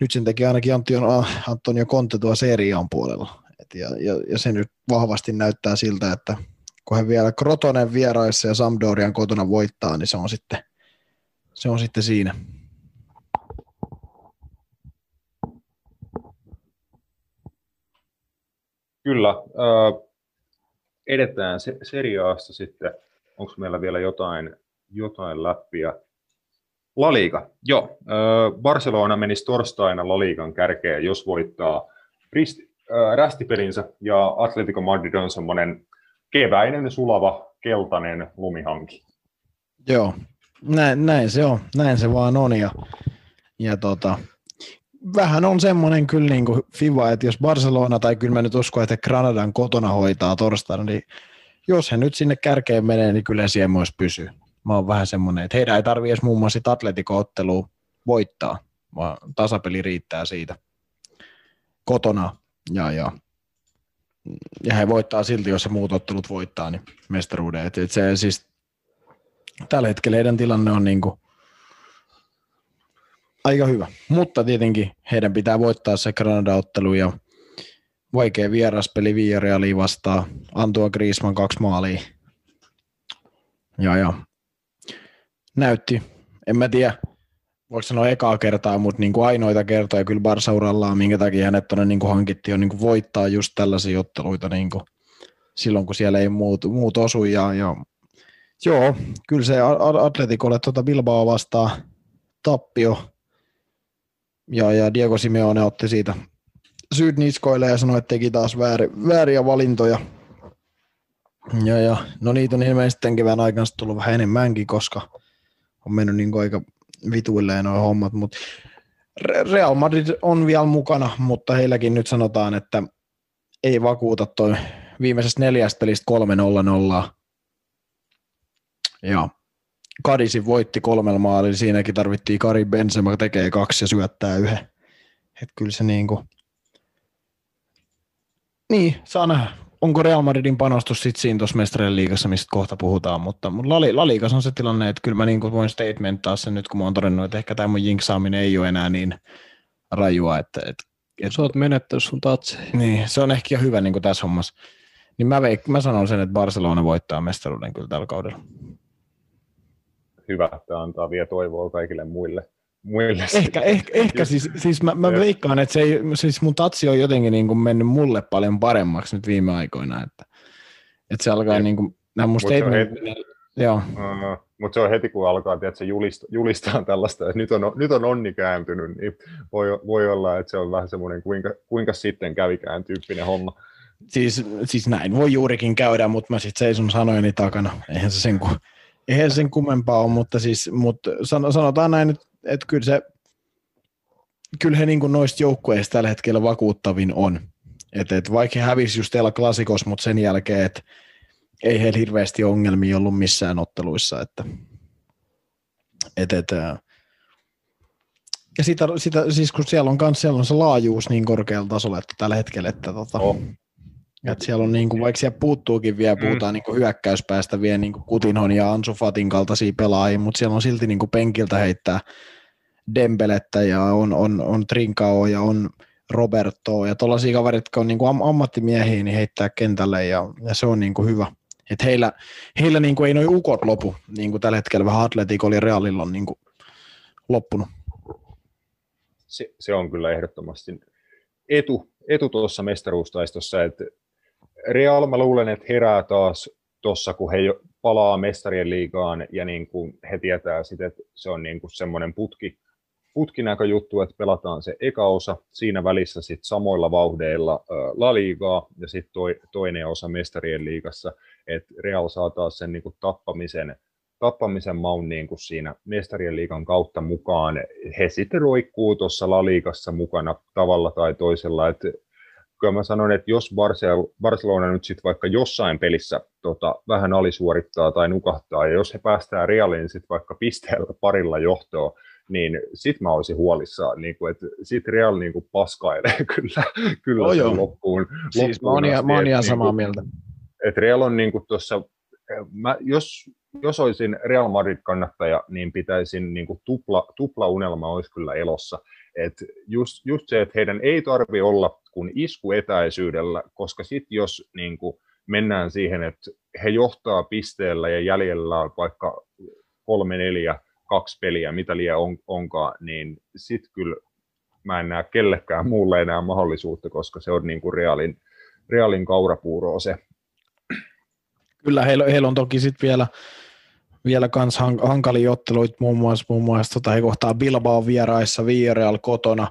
nyt sen teki ainakin Antonio, Antonio Conte tuo seriaan puolella. Et ja, ja, ja, se nyt vahvasti näyttää siltä, että kun he vielä Krotonen vieraissa ja Sampdorian kotona voittaa, niin se on sitten, se on sitten siinä. Kyllä. Edetään se, seriaasta sitten. Onko meillä vielä jotain, jotain läppiä? La Liga. Joo. Barcelona menisi torstaina La Ligan kärkeen, jos voittaa risti, äh, rästipelinsä. Ja Atletico Madrid on semmoinen keväinen, sulava, keltainen lumihanki. Joo, näin, näin se on. Näin se vaan on. Ja, ja tota, vähän on semmoinen kyllä niin kuin FIVA, että jos Barcelona tai kyllä mä nyt uskon, että Granadan kotona hoitaa torstaina, niin jos he nyt sinne kärkeen menee, niin kyllä siellä myös pysyy. Mä oon vähän semmoinen, että heidän ei tarvitse edes muun muassa atletico voittaa, vaan tasapeli riittää siitä kotona. Ja, ja, ja he voittaa silti, jos se muut ottelut voittaa, niin mestaruuden. Et, et se siis, tällä hetkellä heidän tilanne on niin kuin aika hyvä. Mutta tietenkin heidän pitää voittaa se Granada-ottelu ja vaikea vieraspeli Villarealia vastaan. Antua Griezmann kaksi maalia. Ja, ja näytti, en mä tiedä, voiko sanoa ekaa kertaa, mutta niin kuin ainoita kertoja kyllä Barsa urallaan, minkä takia hänet tuonne niin hankittiin, on niin kuin voittaa just tällaisia otteluita niin kuin silloin, kun siellä ei muut, muut osu. Ja, ja, joo, kyllä se Atletikolle tuota Bilbao vastaa tappio ja, ja Diego Simeone otti siitä syyt niskoille ja sanoi, että teki taas vääri, vääriä valintoja. Ja, ja, no niitä on ilmeisesti tämän kevään aikana tullut vähän enemmänkin, koska on mennyt niin aika vituilleen nuo hommat, mutta Real Madrid on vielä mukana, mutta heilläkin nyt sanotaan, että ei vakuuta toi viimeisestä neljästä pelistä 3-0-0. Ja Kadisi voitti kolmella maalilla, siinäkin tarvittiin Kari Benzema tekee kaksi ja syöttää yhden. Et kyllä se niinku... Niin, saa nähdä. Onko Real Madridin panostus sitten siinä tuossa mestarien liigassa, mistä kohta puhutaan, mutta La, La Liigassa on se tilanne, että kyllä mä niin voin statementtaa sen nyt, kun mä oon todennut, että ehkä tämä mun jinksaaminen ei ole enää niin rajua, että, että et, Sä oot menettänyt sun tatse. Niin, se on ehkä hyvä niin kuin tässä hommassa. Niin mä, veik, mä sanon sen, että Barcelona voittaa mestaruuden kyllä tällä kaudella. Hyvä, että antaa vielä toivoa kaikille muille. Muille ehkä, ehkä, ehkä siis, siis mä, mä veikkaan, että se ei, siis mun tatsi on jotenkin niin kuin mennyt mulle paljon paremmaksi nyt viime aikoina, että, että se alkaa niin kuin, nämä mun statement, Joo. Uh, mutta se on heti, kun alkaa että se julista, julistaa tällaista, että nyt on, nyt on onni kääntynyt, niin voi, voi olla, että se on vähän semmoinen kuinka, kuinka sitten kävikään tyyppinen homma. Siis, siis näin voi juurikin käydä, mutta mä sitten seison sanojeni takana. Eihän se sen, eihän sen kummempaa ole, mutta, siis, mutta sanotaan näin, että kyllä se kyllä he niin kuin noista joukkueista tällä hetkellä vakuuttavin on. Et, et vaikka he hävisi just El Klassikos, mutta sen jälkeen, että ei heillä hirveästi ongelmia ollut missään otteluissa. Että, et, et, ja sitä, sitä, siis kun siellä on, kans, siellä on se laajuus niin korkealla tasolla että tällä hetkellä, että tota, oh. että siellä on niin kuin, vaikka siellä puuttuukin vielä, mm. puhutaan mm. niin kuin hyökkäyspäästä vielä niin kuin Kutinhon ja Ansu Fatin kaltaisia pelaajia, mutta siellä on silti niin kuin penkiltä heittää Dembelettä ja on, on, on Trinkao ja on Roberto ja tuollaisia kaverit, jotka on niin kuin ammattimiehiä, niin heittää kentälle ja, ja se on niin kuin hyvä. Et heillä, heillä niin kuin ei noin ukot lopu, niin kuin tällä hetkellä vähän Atleticolla ja Realilla on niin kuin loppunut. Se, se, on kyllä ehdottomasti etu, etu tuossa mestaruustaistossa, että Real mä luulen, että herää taas tuossa, kun he palaa mestarien liigaan ja niin kuin he tietää sitten, että se on niin kuin semmoinen putki, putkinäköjuttu, että pelataan se eka osa, siinä välissä sitten samoilla vauhdeilla La Ligaa ja sitten toi, toinen osa mestarien liigassa, että Real saa taas sen niin kuin tappamisen, tappamisen maun niin kuin siinä mestarien liigan kautta mukaan. He sitten roikkuu tuossa La Liigassa mukana tavalla tai toisella, että kyllä mä sanon, että jos Barcelona nyt sitten vaikka jossain pelissä tota, vähän alisuorittaa tai nukahtaa, ja jos he päästään Realin sitten vaikka pisteellä parilla johtoon, niin sit mä olisin huolissaan, niin kuin, että sit Real niin kuin paskailee (laughs) kyllä, kyllä oh, sen loppuun. Siis loppuun mä oon, mä oon ihan samaa niin kuin, mieltä. Että Real on niin kuin tuossa, mä, jos, jos olisin Real Madrid-kannattaja, niin pitäisin niin kuin tupla, tupla unelma olisi kyllä elossa. Et just, just se, että heidän ei tarvi olla kuin iskuetäisyydellä, koska sitten jos niin kuin mennään siihen, että he johtaa pisteellä ja jäljellä on vaikka kolme, neljä, kaksi peliä, mitä liian on, onkaan, niin sitten kyllä mä en näe kellekään muulle enää mahdollisuutta, koska se on niin kuin realin, realin kaurapuuroa se. Kyllä, heillä, heillä on toki sitten vielä, vielä kans hankalia otteluita, muun muassa, muun muassa tota, he kohtaa Bilbao vieraissa, Villarreal kotona.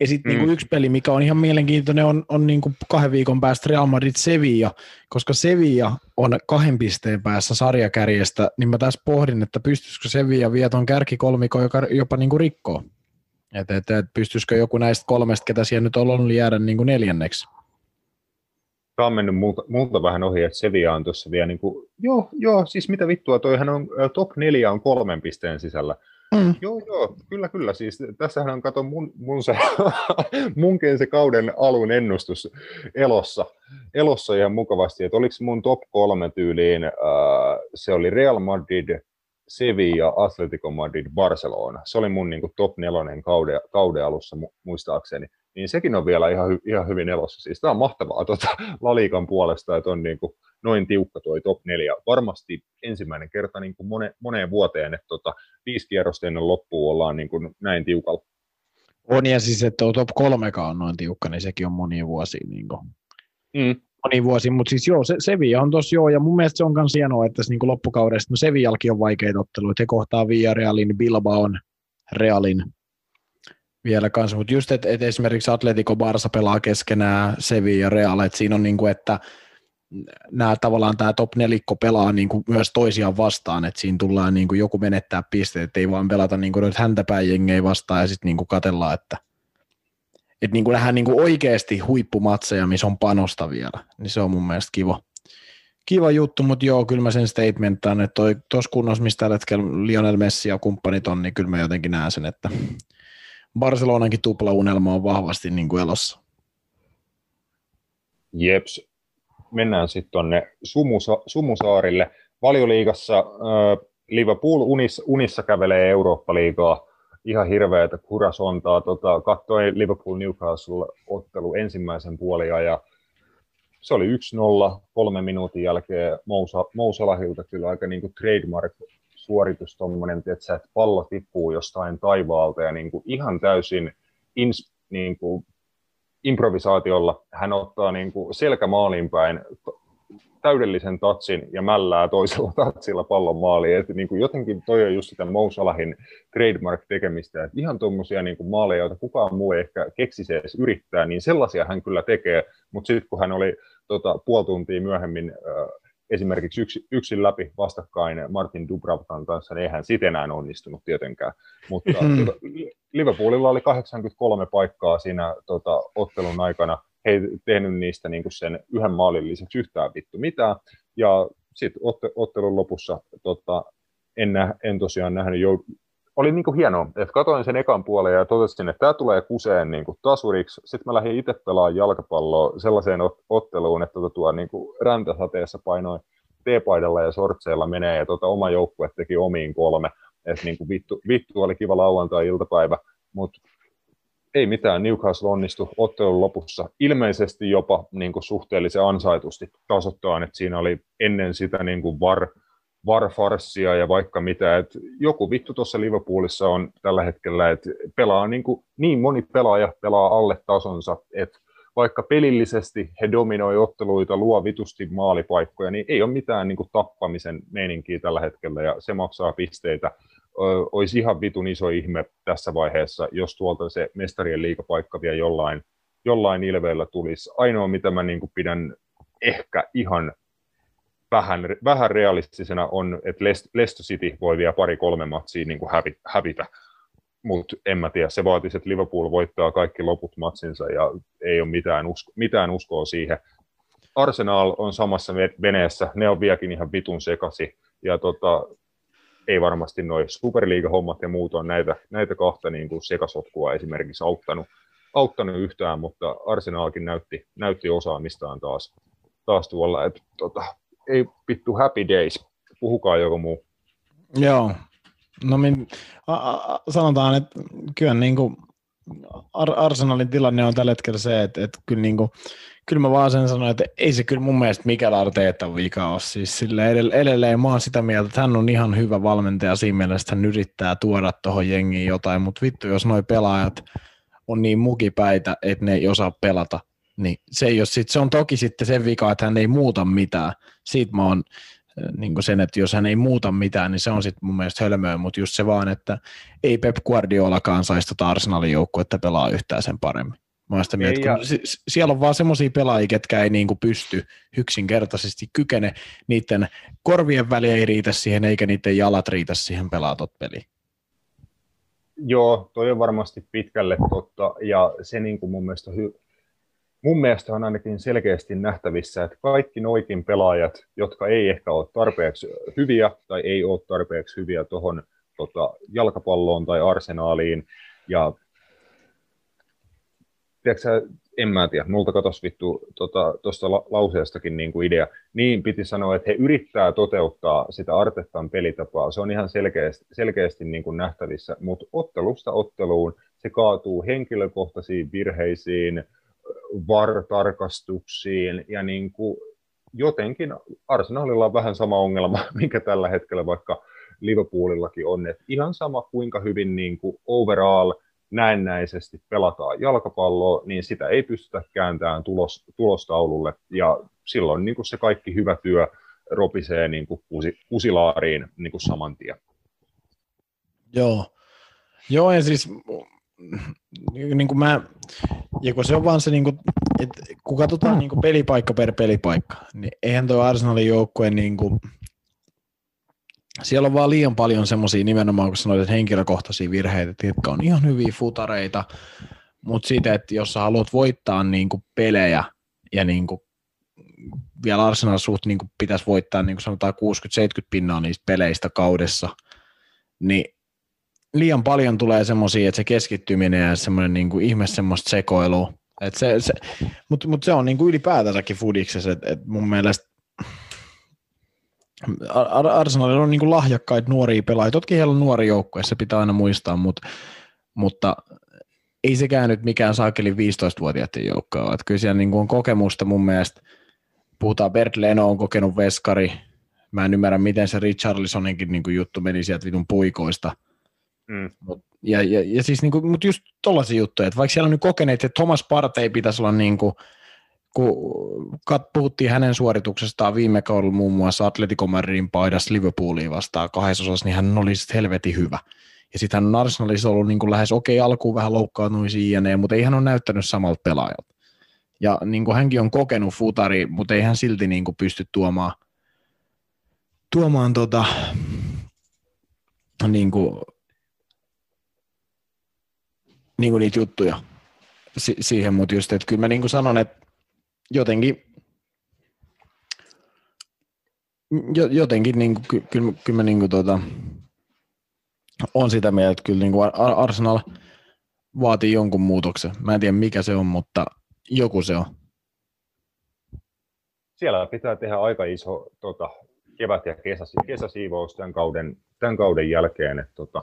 Ja sitten niinku mm. niinku yksi peli, mikä on ihan mielenkiintoinen, on, on niinku kahden viikon päästä Real Madrid Sevilla, koska Sevilla on kahden pisteen päässä sarjakärjestä, niin mä tässä pohdin, että pystyisikö Sevilla vieton kärkikolmiko joka jopa niinku rikkoo. Että et, et, pystyisikö joku näistä kolmesta, ketä siellä nyt on ollut, jäädä niinku neljänneksi tämä on mennyt multa, multa vähän ohi, että Sevilla on tuossa vielä niin kuin, joo, joo, siis mitä vittua, toihan on, top neljä on kolmen pisteen sisällä. Mm. Joo, joo, kyllä, kyllä. Siis tässähän on, kato, mun, mun se, (laughs) munkin se kauden alun ennustus elossa, elossa ihan mukavasti, että oliko mun top kolme tyyliin, äh, se oli Real Madrid, Sevilla, Atletico Madrid, Barcelona. Se oli mun niin kuin, top nelonen kauden, kauden alussa muistaakseni niin sekin on vielä ihan, hy- ihan hyvin elossa. Siis tämä on mahtavaa tuota, (laughs) Laliikan puolesta, että on niin kuin noin tiukka tuo top 4. Varmasti ensimmäinen kerta niin kuin mone, moneen vuoteen, että tota, viisi kierrosta ennen loppuun ollaan niin kuin näin tiukalla. On ja siis, että top 3 on noin tiukka, niin sekin on moni vuosi. Niin kuin. Mm. Moni vuosi, mutta siis joo, se, Sevilla on tosi joo, ja mun mielestä se on myös hienoa, että niin loppukaudesta, no Sevillakin on vaikeita otteluita, he kohtaa Villarealin, Bilbaon, Realin, vielä kanssa, mutta just, että et esimerkiksi Atletico Barça pelaa keskenään Sevilla ja Real, että siinä on niin kuin, että nämä tavallaan tämä top nelikko pelaa niin kuin myös toisiaan vastaan, että siinä tullaan niin kuin joku menettää pisteet, että ei vaan pelata niin kuin häntäpäin vastaan ja sitten niin kuin katsellaan, että että niin kuin nähdään niin kuin oikeasti huippumatseja, missä on panosta vielä, niin se on mun mielestä kiva. Kiva juttu, mutta joo, kyllä mä sen statementaan, että tuossa kunnossa, mistä tällä hetkellä Lionel Messi ja kumppanit on, niin kyllä mä jotenkin näen sen, että Barcelonankin tuplaunelma on vahvasti niin kuin elossa. Jeps. mennään sitten tuonne Sumusa, Sumusaarille. Valioliigassa äh, Liverpool unissa, unissa kävelee Eurooppa-liigaa ihan hirveätä kurasontaa. Tota, katsoin Liverpool Newcastle-ottelu ensimmäisen puolia ja se oli 1-0 kolme minuutin jälkeen Mousa, Mousalahilta kyllä aika niin kuin trademark suoritus tuommoinen, että, pallo tippuu jostain taivaalta ja niin kuin ihan täysin ins, niin kuin improvisaatiolla hän ottaa niin kuin selkämaaliin päin täydellisen tatsin ja mällää toisella (laughs) tatsilla pallon maaliin. Että niin kuin jotenkin toi on just sitä Mousalahin trademark-tekemistä, että ihan tuommoisia niin maaleja, joita kukaan muu ei ehkä keksisi edes yrittää, niin sellaisia hän kyllä tekee, mutta sitten kun hän oli tota, puoli tuntia myöhemmin äh, esimerkiksi yksi, yksin läpi vastakkain Martin Dubravkan kanssa, niin eihän sitten enää onnistunut tietenkään. Mutta mm. tota, Liverpoolilla oli 83 paikkaa siinä tota, ottelun aikana, he ei tehnyt niistä niin kuin sen yhden maalin lisäksi yhtään vittu mitään, ja sitten ottelun lopussa tota, en, nä, en tosiaan nähnyt oli niin kuin hienoa, että katsoin sen ekan puolen ja totesin, että tämä tulee kuseen niin kuin tasuriksi. Sitten mä lähdin itse pelaamaan jalkapalloa sellaiseen otteluun, että tuota, tuo niin kuin räntäsateessa painoin T-paidalla ja sortseilla menee ja tuota, oma joukkue teki omiin kolme. Että niin kuin vittu, vittu oli kiva lauantai-iltapäivä, mutta ei mitään, Newcastle onnistui ottelun lopussa ilmeisesti jopa niin kuin suhteellisen ansaitusti tasoittaa, että siinä oli ennen sitä niin kuin var, varfarssia ja vaikka mitä. Et joku vittu tuossa Liverpoolissa on tällä hetkellä, että pelaa niin, kuin, niin moni pelaaja pelaa alle tasonsa, että vaikka pelillisesti he dominoi otteluita, luo vitusti maalipaikkoja, niin ei ole mitään niin kuin, tappamisen meininkiä tällä hetkellä ja se maksaa pisteitä. Ö, olisi ihan vitun iso ihme tässä vaiheessa, jos tuolta se mestarien liikapaikka vielä jollain, jollain ilveellä tulisi. Ainoa, mitä mä niin kuin, pidän ehkä ihan vähän, vähän realistisena on, että Leicester City voi vielä pari-kolme matsia niin kuin hävitä, mutta en mä tiedä, se vaatisi, että Liverpool voittaa kaikki loput matsinsa ja ei ole mitään, usko, mitään uskoa siihen. Arsenal on samassa veneessä, ne on vieläkin ihan vitun sekasi ja tota, ei varmasti noin Superliga-hommat ja muut on näitä, näitä kahta niin kuin sekasotkua esimerkiksi auttanut, auttanut yhtään, mutta Arsenalkin näytti, näytti osaamistaan taas, taas tuolla, että tota, ei vittu happy days, puhukaa joku muu. Joo, no min, a, a, sanotaan, että kyllä niin kuin Ar- Arsenalin tilanne on tällä hetkellä se, että, että kyllä, niin kuin, kyllä mä vaan sen sanoin, että ei se kyllä mun mielestä Mikel Arteeta vika ole. Siis sille edelleen mä oon sitä mieltä, että hän on ihan hyvä valmentaja siinä mielessä, että hän yrittää tuoda tuohon jengiin jotain, mutta vittu jos noi pelaajat on niin mukipäitä, että ne ei osaa pelata, niin se, ei ole sit, se on toki sitten sen vika, että hän ei muuta mitään. Siitä mä oon niin sen, että jos hän ei muuta mitään, niin se on sitten mun mielestä hölmöä, mutta just se vaan, että ei Pep Guardiolakaan saisi tota Arsenalin joukkuetta pelaa yhtään sen paremmin. Mä sitä mieltä, ja... siellä on vaan semmoisia pelaajia, ketkä ei niinku pysty yksinkertaisesti kykene, niiden korvien väli ei riitä siihen, eikä niiden jalat riitä siihen pelaatot peliin. Joo, toi on varmasti pitkälle totta, ja se niin kuin mun mielestä on hy- mun mielestä on ainakin selkeästi nähtävissä, että kaikki noikin pelaajat, jotka ei ehkä ole tarpeeksi hyviä tai ei ole tarpeeksi hyviä tuohon tota, jalkapalloon tai arsenaaliin, ja tiedätkö, en mä tiedä, multa katos vittu tuosta tota, lauseestakin niin kuin idea. Niin piti sanoa, että he yrittää toteuttaa sitä Artettan pelitapaa. Se on ihan selkeästi, selkeästi niin kuin nähtävissä, mutta ottelusta otteluun se kaatuu henkilökohtaisiin virheisiin, VAR-tarkastuksiin ja niin kuin jotenkin Arsenalilla on vähän sama ongelma, (laughs) mikä tällä hetkellä vaikka Liverpoolillakin on, että ihan sama kuinka hyvin niin kuin overall näennäisesti pelataan jalkapalloa, niin sitä ei pystytä kääntämään tulos, tulostaululle ja silloin niin kuin se kaikki hyvä työ ropisee niin kuin kusi, kusilaariin niin kuin saman tien. Joo. Joo, ja siis niin kuin mä, ja kun se on vaan se, niin kuin, että kun katsotaan niin kuin pelipaikka per pelipaikka, niin eihän tuo Arsenalin joukkue, niin kuin, siellä on vaan liian paljon semmoisia nimenomaan, kun sanoit, että henkilökohtaisia virheitä, jotka on ihan hyviä futareita, mutta siitä, että jos sä haluat voittaa niin kuin pelejä ja niin kuin vielä Arsenal suht niin kuin pitäisi voittaa niin kuin sanotaan 60-70 pinnaa niistä peleistä kaudessa, niin liian paljon tulee semmoisia, että se keskittyminen ja semmoinen niin kuin ihme semmoista sekoilua, se, se, Mutta mut se on niinku ylipäätänsäkin fudiksessa, että et mun mielestä Ar- Arsenalilla on niinku lahjakkaita nuoria pelaajia. Toki heillä on nuori joukkue, se pitää aina muistaa, mutta, mutta ei sekään nyt mikään saakelin 15-vuotiaiden joukkoa ole. Kyllä siellä niinku on kokemusta mun mielestä. Puhutaan Bert Leno on kokenut veskari. Mä en ymmärrä, miten se Richarlisoninkin niinku juttu meni sieltä vitun puikoista. Mm. Mut, ja, ja, ja, siis niinku, mutta just tollaisia juttuja, että vaikka siellä on nyt kokeneet, että Thomas Partey pitäisi olla niinku, kun kat, puhuttiin hänen suorituksestaan viime kaudella muun muassa Atletico Madridin paidassa Liverpoolia vastaan kahdessa osassa, niin hän oli sitten helvetin hyvä. Ja sitten hän on Arsenalissa ollut niin kuin lähes okei okay, alkuun vähän loukkaantuisi jne, mutta ei hän ole näyttänyt samalta pelaajalta. Ja niin kuin hänkin on kokenut futari, mutta ei hän silti niin kuin pysty tuomaan, tuomaan tota, niin kuin, niin kuin niitä juttuja si- siihen, mutta just, että kyllä mä niin sanon, että jotenkin jotenkin niin kuin, ky- kyllä, kyllä mä niin kuin, tota, on sitä mieltä, että kyllä niin kuin Arsenal vaatii jonkun muutoksen. Mä en tiedä mikä se on, mutta joku se on. Siellä pitää tehdä aika iso tota, kevät- ja kesäsi, kesäsiivous tämän kauden, tämän kauden jälkeen. Että, tota,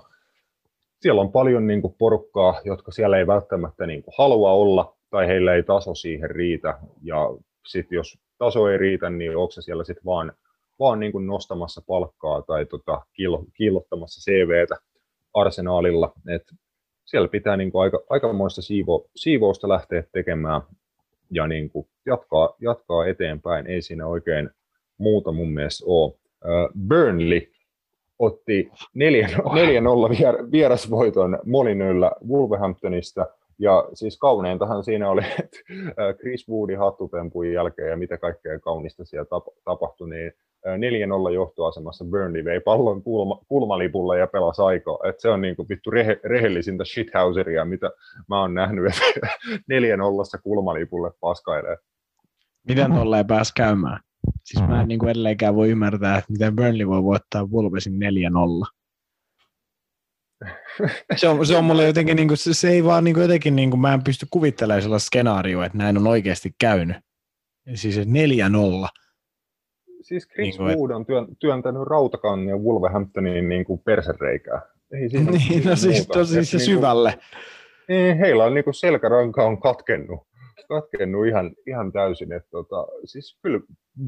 siellä on paljon niin kuin, porukkaa, jotka siellä ei välttämättä niin kuin, halua olla tai heillä ei taso siihen riitä. Ja sitten jos taso ei riitä, niin onko se siellä sitten vaan, vaan niin kuin nostamassa palkkaa tai tota, kiillottamassa CVtä arsenaalilla. Et siellä pitää niin kuin aika, aikamoista siivo, siivousta lähteä tekemään ja niin kuin jatkaa, jatkaa eteenpäin. Ei siinä oikein muuta mun mielestä ole. Burnley otti 4-0 vierasvoiton Molinöllä Wolverhamptonista – ja siis kauneintahan siinä oli, että Chris Woodin hattutempun jälkeen ja mitä kaikkea kaunista siellä tapahtui, niin 4-0 johtoasemassa Burnley vei pallon kulma, kulmalipulla ja pelasi aikaa. Et se on niinku vittu rehe, rehellisintä shithouseria, mitä mä oon nähnyt, että (laughs) 4-0 kulmalipulle paskailee. Miten tolleen pääsi käymään? Siis mä en niin kuin edelleenkään voi ymmärtää, että miten Burnley voi voittaa Wolvesin 4-0 se, on, se on mulle jotenkin, niin kuin, se, se ei vaan niin kuin jotenkin, niin kuin, mä en pysty kuvittelemaan sellaista skenaarioa, että näin on oikeasti käynyt. Siis 4-0. Siis Chris niin Wood on työn, työntänyt rautakannia Wolverhamptoniin niin kuin persereikää. Ei siinä niin, no siis tosi se niin syvälle. Kuin, niin, heillä on niin kuin selkäranka on katkennut, katkennut ihan, ihan täysin. Että tota, siis kyllä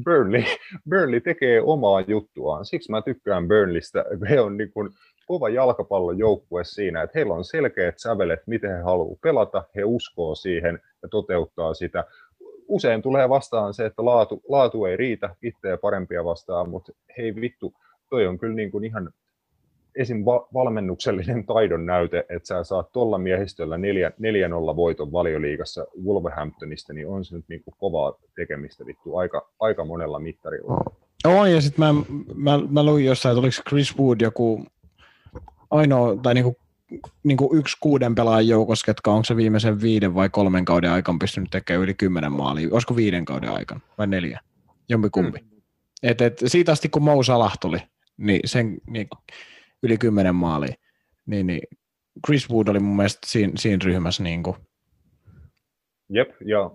Burnley, (laughs) Burnley tekee omaa juttuaan. Siksi mä tykkään Burnleystä. He on niin kuin, kova jalkapallojoukkue siinä, että heillä on selkeät sävelet, miten he haluavat pelata, he uskoo siihen ja toteuttaa sitä. Usein tulee vastaan se, että laatu, laatu ei riitä itseä parempia vastaan, mutta hei vittu, toi on kyllä niin kuin ihan esim. valmennuksellinen taidon näyte, että sä saat tuolla miehistöllä 4-0 voiton valioliigassa Wolverhamptonista, niin on se nyt niin kuin kovaa tekemistä vittu aika, aika monella mittarilla. Joo, ja sitten mä, mä, mä luin jossain, että oliko Chris Wood joku ainoa, tai niinku, niinku yksi kuuden pelaajan joukossa, ketkä onko se viimeisen viiden vai kolmen kauden aikana pystynyt tekemään yli kymmenen maalia. Olisiko viiden kauden aikana vai neljä? Jompikumpi. Mm. Et, et, siitä asti kun Mo Salah tuli, niin sen niin, yli kymmenen maalia, niin, niin Chris Wood oli mun mielestä siinä, siinä ryhmässä niin kuin. Jep, ja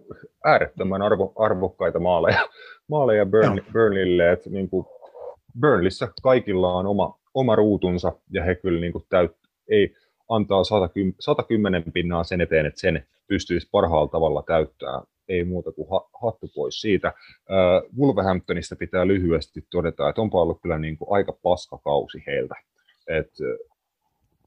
äärettömän arvo, arvokkaita maaleja, (laughs) maaleja Burn, Burnleylle, että niin kuin Burnleyssä kaikilla on oma, oma ruutunsa ja he kyllä niin kuin täyt, ei antaa 110, 110 pinnaa sen eteen, että sen pystyisi parhaalla tavalla täyttää. Ei muuta kuin hattu pois siitä. Uh, Wolverhamptonista pitää lyhyesti todeta, että onpa ollut kyllä niin kuin aika paskakausi heiltä. Et,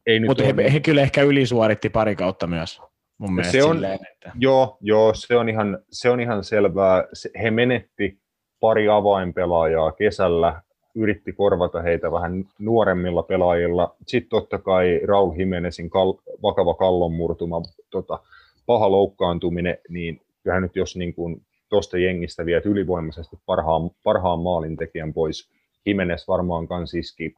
ei Mutta he, niin... he kyllä ehkä ylisuoritti pari kautta myös. Mun mielestä se on, silleen, että... Joo, joo se, on ihan, se on ihan selvää. He menetti pari avainpelaajaa kesällä yritti korvata heitä vähän nuoremmilla pelaajilla. Sitten totta kai Raul Jimenezin kal- vakava kallonmurtuma, tota, paha loukkaantuminen, niin kyllähän nyt jos niin kuin tuosta jengistä viet ylivoimaisesti parhaan, parhaan maalintekijän pois, Jimenez varmaan kans iski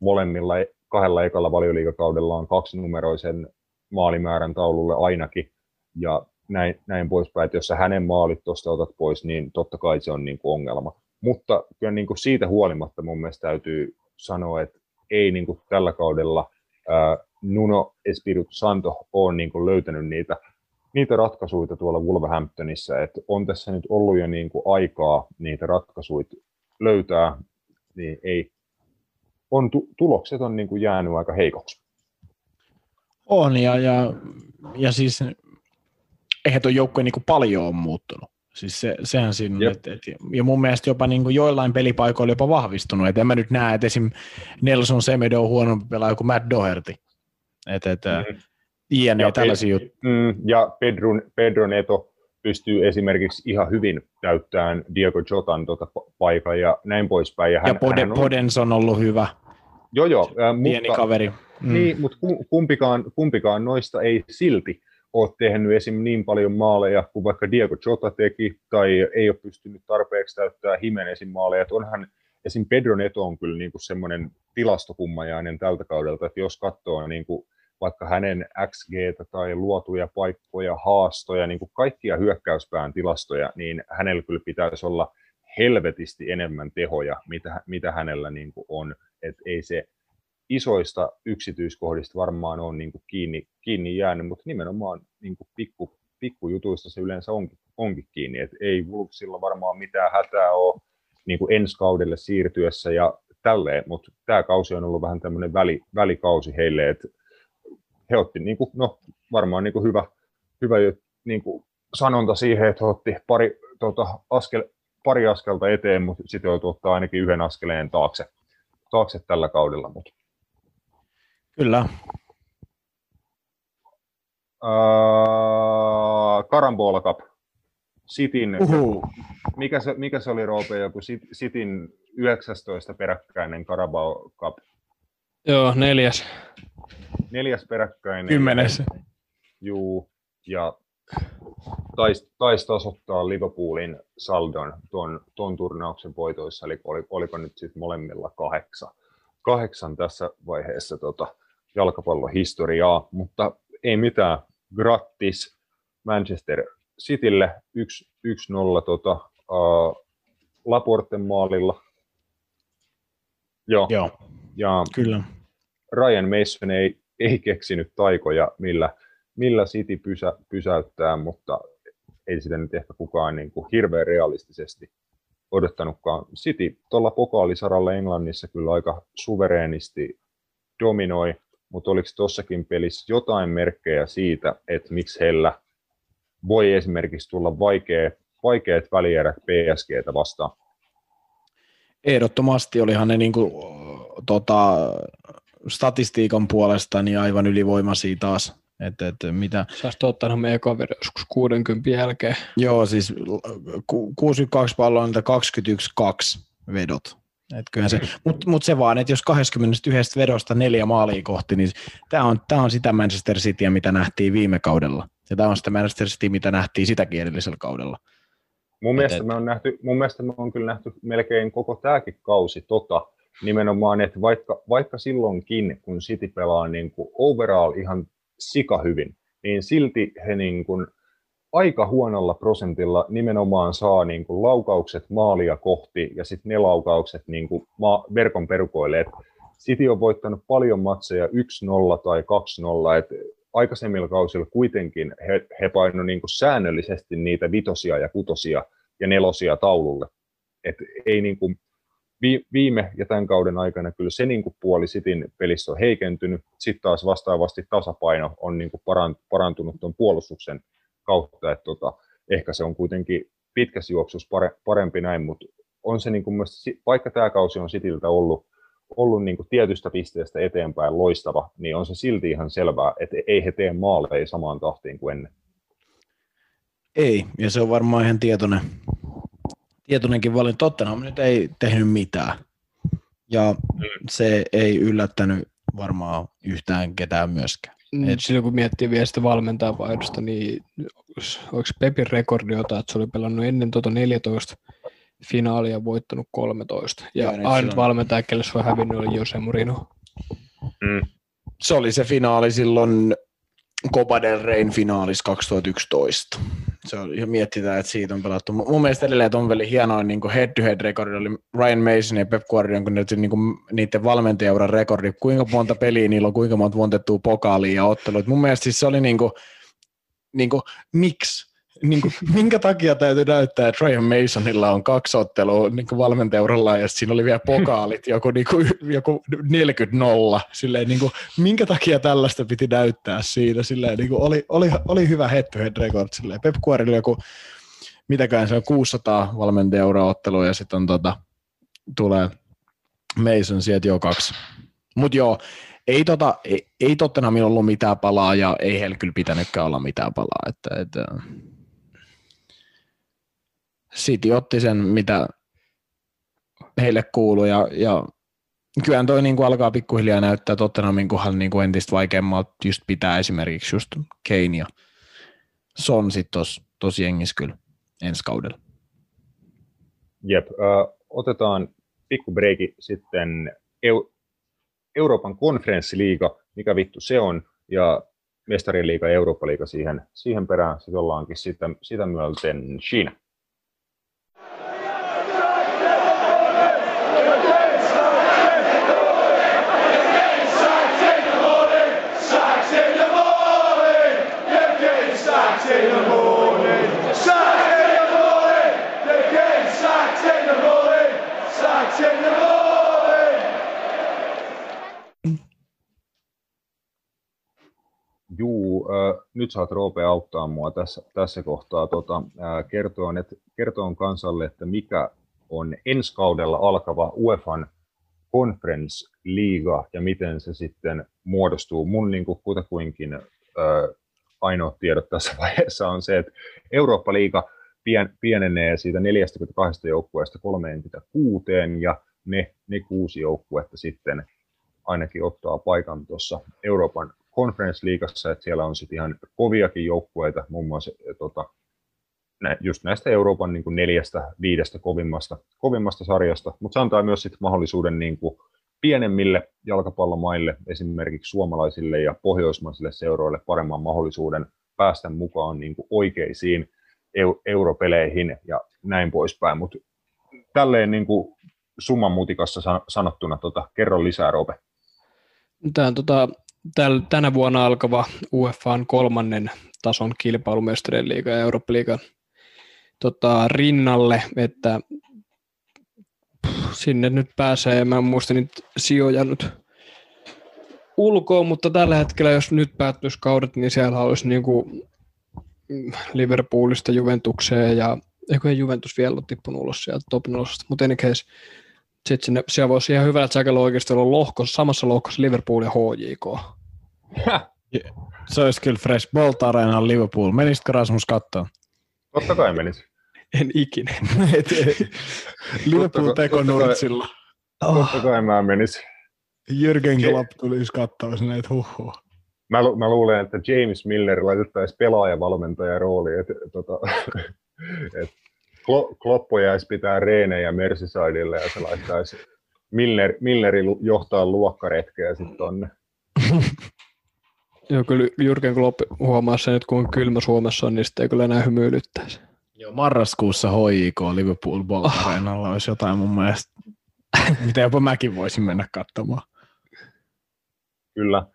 molemmilla kahdella ekalla valioliikakaudellaan kaksinumeroisen maalimäärän taululle ainakin, ja näin, näin poispäin, että jos sä hänen maalit tuosta otat pois, niin totta kai se on niin kuin ongelma. Mutta kyllä niin kuin siitä huolimatta mun mielestä täytyy sanoa, että ei niin kuin tällä kaudella ää, Nuno Espirito Santo ole niin kuin löytänyt niitä, niitä ratkaisuja tuolla Wolverhamptonissa, että on tässä nyt ollut jo niin kuin aikaa niitä ratkaisuja löytää, niin ei, on, tulokset on niin kuin jäänyt aika heikoksi. On, ja, ja, ja siis eihän tuo joukkue niin paljon on muuttunut. Siis se, sehän siinä on, et, et, ja mun mielestä jopa niin kuin joillain pelipaikoilla jopa vahvistunut, että en mä nyt näe, että esim. Nelson Semedo on huonompi pelaaja kuin Matt Doherty. Et, et, mm. INE ja tällaisia juttuja. Mm, ja Pedro, Pedro Neto pystyy esimerkiksi ihan hyvin täyttämään Diego Jotan tuota paikan ja näin poispäin. Ja, hän, ja Pode, hän on... Podens on ollut hyvä. Joo, joo. Äh, Pieni mutta, kaveri. Mm. Niin, mutta kumpikaan, kumpikaan noista ei silti ole tehnyt esim. niin paljon maaleja kuin vaikka Diego Jota teki, tai ei ole pystynyt tarpeeksi täyttää Jimenezin maaleja. Että onhan esim. Pedro Neto on kyllä niin kuin semmoinen tilastokummajainen tältä kaudelta, että jos katsoo niin kuin vaikka hänen XG tai luotuja paikkoja, haastoja, niin kuin kaikkia hyökkäyspään tilastoja, niin hänellä kyllä pitäisi olla helvetisti enemmän tehoja, mitä, mitä hänellä niin kuin on. Et ei se isoista yksityiskohdista varmaan on niin kuin kiinni, kiinni jäänyt, mutta nimenomaan niin kuin pikku, pikkujutuista se yleensä onkin, onkin kiinni. Et ei Wolvesilla varmaan mitään hätää ole niin kuin ensi kaudelle siirtyessä ja tälleen, mutta tämä kausi on ollut vähän tämmöinen väli, välikausi heille, että he otti niin kuin, no, varmaan niin kuin hyvä, hyvä niin kuin sanonta siihen, että he otti pari, tota, askel, pari askelta eteen, mutta sitten joutui ottaa ainakin yhden askeleen taakse, taakse tällä kaudella. Mutta. Kyllä. Uh, Karambola Cup. Sitin, mikä, se, mikä se oli Roope, joku Sitin 19 peräkkäinen Carabao Cup? Joo, neljäs neljäs peräkkäinen. Kymmenes. Juu, ja taisi tais tasoittaa Liverpoolin saldon tuon, tuon turnauksen voitoissa, eli oli, oliko nyt sitten molemmilla kahdeksan, kahdeksan tässä vaiheessa tota, jalkapallohistoriaa, mutta ei mitään, grattis Manchester Citylle 1-0 tota, uh, Laporten maalilla. Joo. Joo, ja kyllä. Ryan Mason ei ei keksinyt taikoja, millä, millä City pysä, pysäyttää, mutta ei sitä nyt ehkä kukaan niin kuin hirveän realistisesti odottanutkaan. City tuolla pokaalisaralla Englannissa kyllä aika suvereenisti dominoi, mutta oliko tuossakin pelissä jotain merkkejä siitä, että miksi heillä voi esimerkiksi tulla vaikea, vaikeat välierät PSGtä vastaan? Ehdottomasti olihan ne niin kuin, tota, statistiikan puolesta niin aivan ylivoimaisia taas. Että, että mitä... Saisi ottanut meidän kaveri joskus 60 jälkeen. Joo, siis 62 palloa, niitä 21-2 vedot. se, mutta mut se vaan, että jos 21 vedosta neljä maalia kohti, niin tämä on, tää on sitä Manchester Cityä, mitä nähtiin viime kaudella. Ja tämä on sitä Manchester City, mitä nähtiin sitä edellisellä kaudella. Mun mielestä, et, me on nähty, mun mielestä me on kyllä nähty melkein koko tämäkin kausi tota, nimenomaan, että vaikka, vaikka silloinkin, kun City pelaa niin kuin overall ihan sika hyvin, niin silti he niin kuin aika huonolla prosentilla nimenomaan saa niin kuin laukaukset maalia kohti ja sitten ne laukaukset niin kuin verkon perukoille. Et City on voittanut paljon matseja 1-0 tai 2-0, että aikaisemmilla kausilla kuitenkin he, he painoivat niin säännöllisesti niitä vitosia ja kutosia ja nelosia taululle. Et ei niin kuin, viime ja tämän kauden aikana kyllä se niin kuin puoli Sitin pelissä on heikentynyt. Sitten taas vastaavasti tasapaino on niin kuin parantunut tuon puolustuksen kautta. Että tota, ehkä se on kuitenkin pitkässä juoksussa parempi näin, mutta on se niin kuin myös, vaikka tämä kausi on Sitiltä ollut, ollut niin kuin tietystä pisteestä eteenpäin loistava, niin on se silti ihan selvää, että ei he tee maaleja samaan tahtiin kuin ennen. Ei, ja se on varmaan ihan tietoinen, tietoinenkin valinta. Tottenham nyt ei tehnyt mitään. Ja mm. se ei yllättänyt varmaan yhtään ketään myöskään. Mm, Et... Silloin kun miettii vielä sitä valmentajavaihdosta, niin onko Pepin rekordi jotain, että se oli pelannut ennen tuota 14 finaalia voittanut 13. Ja, ja ainut valmentaja, kelle se on hävinnyt, oli Jose Mourinho. Mm. Se oli se finaali silloin Copa del Reyn finaalis 2011. Se on, ja mietitään, että siitä on pelattu. Mun mielestä edelleen on vielä hienoa niin head-to-head rekordi oli Ryan Mason ja Pep Guardiola, kun ne, niin kuin, niiden valmentajauran rekordi, kuinka monta peliä niillä on, kuinka monta voitettua pokaalia ja ottelua. Mun mielestä siis se oli niin kuin, niin kuin, miksi? Niin kuin, minkä takia täytyy näyttää, että Ryan Masonilla on kaksi ottelua niin valmentauralla ja siinä oli vielä pokaalit, joku, niin kuin, joku 40-0. Silleen, niin kuin, minkä takia tällaista piti näyttää siinä? Silleen, niin kuin, oli, oli, oli hyvä head to head record. Silleen. Pep Guardiola joku, mitäkään se on, 600 valmentajaura-ottelua ja sitten tota, tulee Mason sieltä jo kaksi. Mutta joo, ei, tota, ei, ei Tottenhamilla ollut mitään palaa ja ei heillä kyllä pitänytkään olla mitään palaa. Että, että, City otti sen, mitä heille kuuluu ja, ja kyllähän toi niin kuin alkaa pikkuhiljaa näyttää Tottenhamin kohdalla niin kuin entistä vaikeammalta just pitää esimerkiksi just Kane ja Son sitten tos, tos jengissä kyllä ensi kaudella. Jep, äh, otetaan pikku breiki sitten EU, Euroopan konferenssiliiga, mikä vittu se on, ja mestarien liiga ja Eurooppa-liiga siihen, siihen perään, sitten ollaankin sitä, sitä myöten China. Juu, äh, nyt saat Roope auttaa mua tässä, tässä kohtaa tota, äh, kertoon, että, kertoon kansalle, että mikä on ensi kaudella alkava UEFan Conference Liiga ja miten se sitten muodostuu. Mun niin kuin kutakuinkin äh, ainoa tiedot tässä (laughs) vaiheessa on se, että Eurooppa-liiga pien, pienenee siitä 42 joukkueesta 36 ja ne, ne kuusi joukkuetta sitten ainakin ottaa paikan tuossa Euroopan Conference-liigassa, että siellä on sitten ihan koviakin joukkueita, muun muassa tota, just näistä Euroopan niin kuin neljästä, viidestä kovimmasta, kovimmasta sarjasta, mutta se antaa myös sitten mahdollisuuden niin kuin pienemmille jalkapallomaille, esimerkiksi suomalaisille ja pohjoismaisille seuroille paremman mahdollisuuden päästä mukaan niin kuin oikeisiin europeleihin ja näin poispäin, mutta tälleen niin kuin summan mutikassa sanottuna, tota, kerro lisää Rope. Tämä on tota, täl, tänä vuonna alkava UEFAn kolmannen tason kilpailumestarien liiga ja Eurooppa-liigan tota, rinnalle, että sinne nyt pääsee, mä en muista niitä sijoja nyt ulkoon, mutta tällä hetkellä, jos nyt päättyisi kaudet, niin siellä olisi niin kuin Liverpoolista Juventukseen ja eikö Juventus vielä ole tippunut ulos sieltä top 0, mutta any case, sitten sinne, siellä voisi ihan hyvä, että säkellä oikeasti olla lohkossa, samassa lohkossa Liverpool ja HJK. Se olisi kyllä fresh. Bolt Arena Liverpool. Menisitkö Rasmus kattoon? Totta kai menis. En ikinä. (laughs) Liverpool teko Nurtsilla. Totta kai mä menis. Jürgen Klopp tulisi katsoa sinne, että huhhuh. Mä, lu- mä luulen, että James Miller laitettaisiin pelaajavalmentajan rooli, että tota, (laughs) et Kloppo jäisi pitää reenejä Merseysidelle ja se laittaisi Miller, Milleri johtaa luokkaretkeä sitten tonne. (laughs) Joo, kyllä Jürgen Klopp huomaa sen, että kun kylmä Suomessa on, niin sitten ei kyllä enää hymyilyttäisi. Joo, marraskuussa HIK Liverpool Ball oh. Olisi jotain mun mielestä, mitä jopa mäkin voisin mennä katsomaan. Kyllä.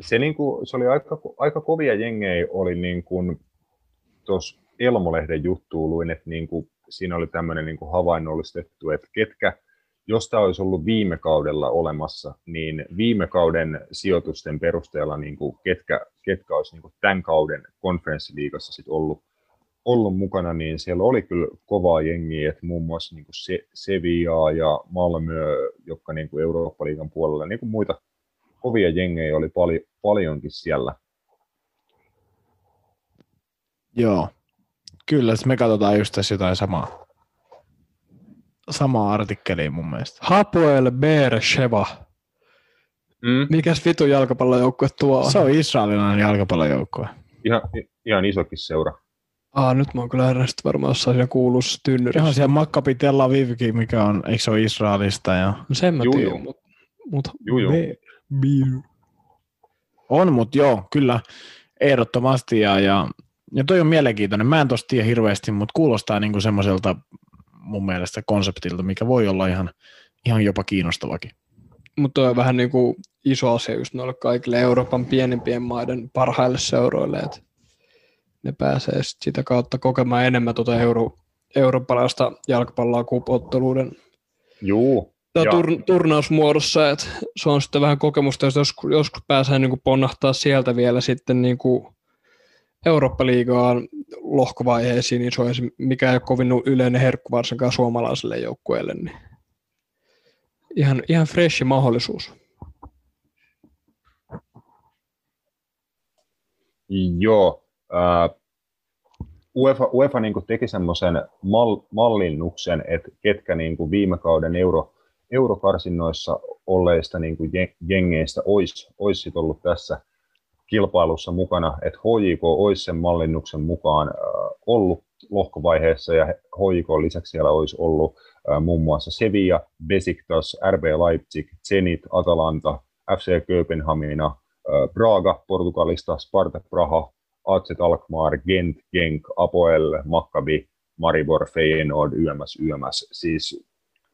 Se, niin kuin, se oli aika, aika kovia jengejä oli niin kuin tuossa Elmolehden juttuun luin, että niin kuin, siinä oli tämmöinen niin kuin havainnollistettu, että ketkä jos tämä olisi ollut viime kaudella olemassa, niin viime kauden sijoitusten perusteella niin kuin ketkä, ketkä olisi niin kuin tämän kauden konferenssiliigassa sit ollut, ollut mukana, niin siellä oli kyllä kovaa jengiä, että muun muassa niin kuin Se, Sevilla ja Malmö, jotka niin kuin Eurooppa-liigan puolella, niin kuin muita kovia jengejä oli pali, paljonkin siellä. Joo, kyllä, me katsotaan just tässä jotain samaa samaa artikkeliin mun mielestä. Hapoel Beersheva. Mm. Mikäs vitu jalkapallojoukkue tuo on? Se on israelilainen jalkapallojoukkue. Ihan, ihan isokin seura. Aa, nyt mä oon kyllä herrasta varmaan jossain siinä kuulussa tynnyrissä. Joo, siellä Makkabi Tel Avivkin, mikä on, eikö se ole Israelista? Ja... No sen mä tiedän, mutta mut, juu, juu. On, mutta joo, kyllä, ehdottomasti. Ja, ja, ja toi on mielenkiintoinen. Mä en tosta tiedä hirveästi, mutta kuulostaa niinku semmoiselta mun mielestä konseptilta, mikä voi olla ihan, ihan jopa kiinnostavakin. Mutta on vähän niin kuin iso asia just noille kaikille Euroopan pienimpien maiden parhaille seuroille, että ne pääsee sit sitä kautta kokemaan enemmän tuota euro, eurooppalaista jalkapalloa kupotteluiden Juu. Ja, tur, turnausmuodossa, että se on sitten vähän kokemusta, jos joskus, joskus pääsee niin kuin ponnahtaa sieltä vielä sitten niin kuin Eurooppa-liigaan lohkovaiheisiin, niin se on mikä ei ole kovin yleinen herkku varsinkaan suomalaiselle joukkueelle, niin ihan, ihan freshi mahdollisuus. Joo. Uh, UEFA, UEFA niin kuin teki semmoisen mal, mallinnuksen, että ketkä niin kuin viime kauden euro, eurokarsinnoissa olleista niin kuin jengeistä olisi, olisi ollut tässä kilpailussa mukana, että HJK olisi sen mallinnuksen mukaan ollut lohkovaiheessa ja HJK lisäksi siellä olisi ollut muun muassa Sevilla, Besiktas, RB Leipzig, Zenit, Atalanta, FC Kööpenhamina, Braga Portugalista, Sparta Praha, AZ Alkmaar, Gent, Genk, Apoel, Maccabi, Maribor, Feyenoord, YMS, YMS. Siis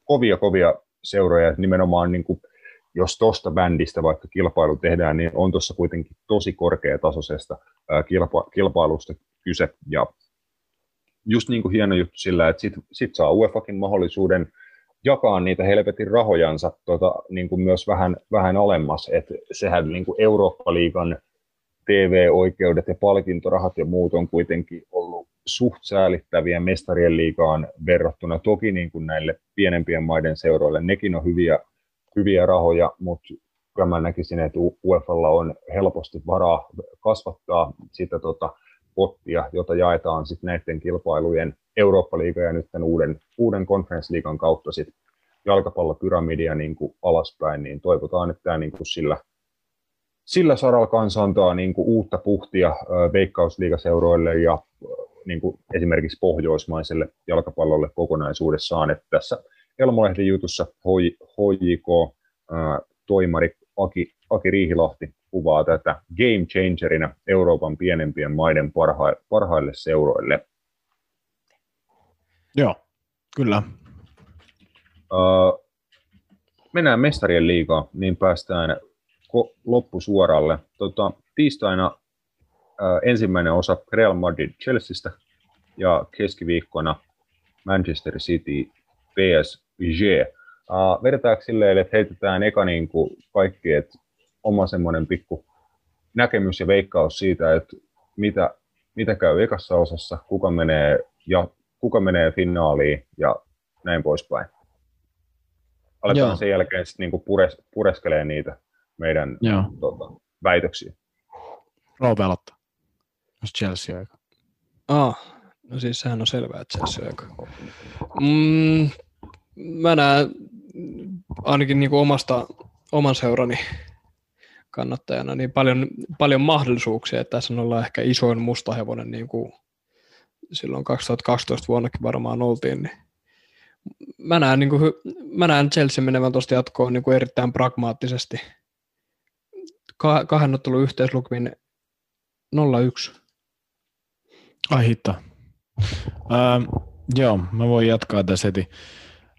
kovia, kovia seuroja, nimenomaan niin kuin, jos tuosta bändistä vaikka kilpailu tehdään, niin on tuossa kuitenkin tosi korkeatasoisesta kilpa, kilpailusta kyse, ja just niin kuin hieno juttu sillä, että sit, sit saa UEFAkin mahdollisuuden jakaa niitä helvetin rahojansa tota, niin kuin myös vähän, vähän alemmas. Et sehän niin kuin Eurooppa-liigan TV-oikeudet ja palkintorahat ja muut on kuitenkin ollut suht säälittäviä mestarien liigaan verrattuna toki niin kuin näille pienempien maiden seuroille. Nekin on hyviä, hyviä rahoja, mutta kyllä mä näkisin, että UEFalla on helposti varaa kasvattaa sitä tota, pottia, jota jaetaan sitten näiden kilpailujen Eurooppa-liiga ja nyt tämän uuden, uuden konferenssliigan kautta sitten jalkapallopyramidia niin kuin alaspäin, niin toivotaan, että tämä niin kuin sillä, sillä saralla kanssa antaa niin kuin uutta puhtia veikkausliigaseuroille ja niin kuin esimerkiksi pohjoismaiselle jalkapallolle kokonaisuudessaan. Että tässä Elmolehden jutussa HJK toimari Aki, Aki Riihilahti kuvaa tätä game changerina Euroopan pienempien maiden parha, parhaille seuroille. Joo, kyllä. Uh, mennään mestarien liigaan, niin päästään ko- loppusuoralle. Tota, tiistaina uh, ensimmäinen osa Real Madrid Chelseastä ja keskiviikkona Manchester City PSG. Uh, vedetäänkö silleen, että heitetään eka niin kuin kaikki, että oma semmoinen pikku näkemys ja veikkaus siitä, että mitä, mitä käy ekassa osassa, kuka menee, ja, kuka menee finaaliin ja näin poispäin. Aletaan Joo. sen jälkeen sitten niinku pures, pureskelee niitä meidän tota, väitöksiä. Roope aloittaa, jos Chelsea aika. Ah, no siis sehän on selvää, että Chelsea aika. Mm, mä näen ainakin niinku omasta, oman seurani kannattajana niin paljon, paljon mahdollisuuksia, että tässä ollaan ehkä isoin mustahevonen niin kuin silloin 2012 vuonnakin varmaan oltiin, niin mä näen, niin kuin, mä näen Chelsea menevän tuosta jatkoon niin kuin erittäin pragmaattisesti. Kah- kahden ottelun yhteislukumin 0-1. Ai hitto. Uh, joo, mä voin jatkaa tässä heti.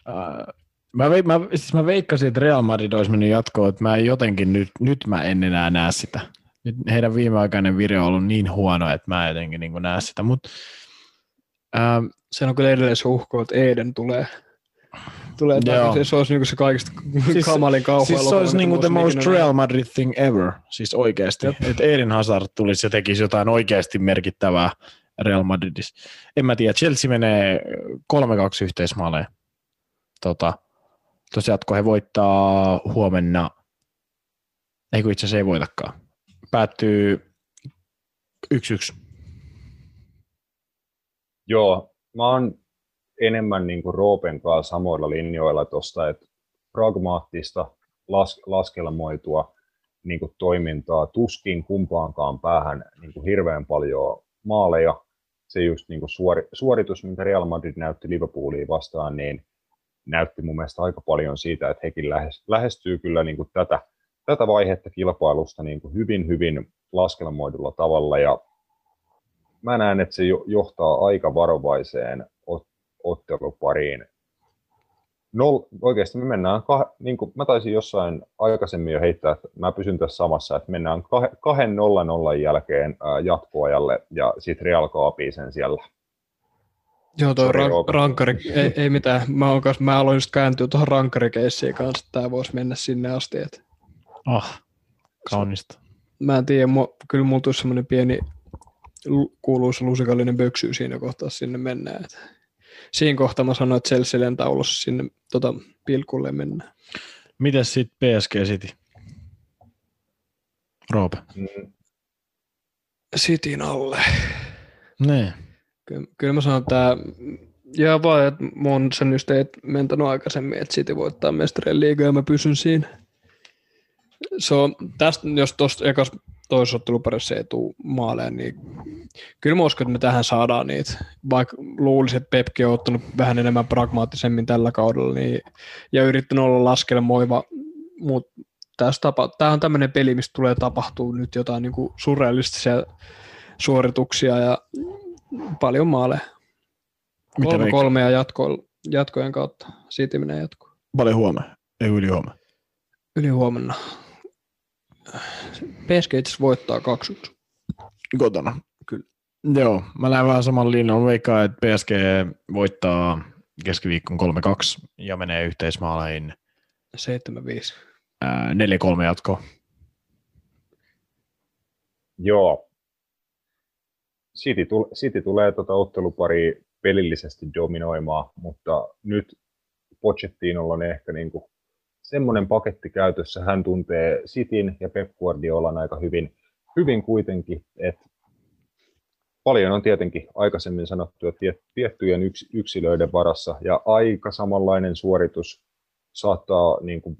Uh, mä, ve, mä, siis mä veikkasin, että Real Madrid olisi mennyt jatkoon, että mä jotenkin nyt, nyt mä en enää näe sitä. Nyt heidän viimeaikainen vire on ollut niin huono, että mä en jotenkin niin näe sitä, mutta uh, se on kyllä edelleen se uhko, että Eden tulee tulee takaisin. Se olisi niinku se kaikista siis, kamalin kauhua. Siis se olisi niinku the most Real Madrid thing ever, siis oikeasti. Että Eden Hazard tulisi ja tekisi jotain oikeasti merkittävää Real Madridissa. En mä tiedä, Chelsea menee 3-2 yhteismaaleen. Tota, tosiaan, kun he voittaa huomenna, ei kun itse asiassa ei voitakaan. Päättyy 1-1. Joo, mä oon enemmän niin kuin Roopen kanssa samoilla linjoilla tuosta, että pragmaattista las, laskelmoitua niin kuin toimintaa, tuskin kumpaankaan päähän niin kuin hirveän paljon maaleja. Se just niin kuin suori, suoritus, minkä Real Madrid näytti Liverpooliin vastaan, niin näytti mun mielestä aika paljon siitä, että hekin lähestyy kyllä niin kuin tätä, tätä vaihetta kilpailusta niin kuin hyvin, hyvin laskelmoidulla tavalla. Ja mä näen, että se johtaa aika varovaiseen ottelupariin. Nol, oikeasti me mennään, kah, niin kuin mä taisin jossain aikaisemmin jo heittää, että mä pysyn tässä samassa, että mennään kah, kahden nolla nollan jälkeen ää, jatkoajalle ja sitten Real kaapii sen siellä. Joo, tuo ran- rankkari, ei, ei, mitään. Mä, on kanssa, mä aloin just kääntyä tuohon rankkarikeissiin kanssa, että tämä voisi mennä sinne asti. Että... Oh, kaunista. Mä en tiedä, mu, kyllä mulla tulisi semmoinen pieni kuuluisa lusikallinen böksy siinä kohtaa sinne mennään. Että siinä kohtaa mä sanoin, että Chelsea lentää ulos sinne tota, pilkulle mennään. Mites sitten PSG City? Roope. Mm. Cityn alle. Ne. Kyllä, kyllä mä sanon, että ja vaan, että mun sen just ei mentänyt aikaisemmin, että City voittaa mestarien liigaa ja mä pysyn siinä. So, tästä, jos tuosta ekas toisessa otteluparissa ei tule maaleja, niin kyllä mä uskon, että me tähän saadaan niitä. Vaikka luulisin, että Pepki on ottanut vähän enemmän pragmaattisemmin tällä kaudella niin, ja yrittänyt olla laskelmoiva, mutta tapa, tämä on tämmöinen peli, mistä tulee tapahtuu nyt jotain niin kuin surrealistisia suorituksia ja paljon maaleja. Kolme kolmea jatko, jatkojen kautta. Siitä menee jatko. Paljon huomenna, ei yli huomenna. Yli huomenna. PSG itse voittaa 2 Kotona. Kyllä. Joo, mä lähden vähän saman linjan. Veikkaan, että PSG voittaa keskiviikkon 3-2 ja menee yhteismaaleihin 7-5. 4-3 jatko. Joo. City, tule, City tulee tuota ottelupari pelillisesti dominoimaan, mutta nyt Pochettinolla on ehkä niin kuin semmoinen paketti käytössä. Hän tuntee Sitin ja Pep Guardiolan aika hyvin, hyvin kuitenkin, että paljon on tietenkin aikaisemmin sanottu, että tiettyjen yks, yksilöiden varassa ja aika samanlainen suoritus saattaa niin kuin,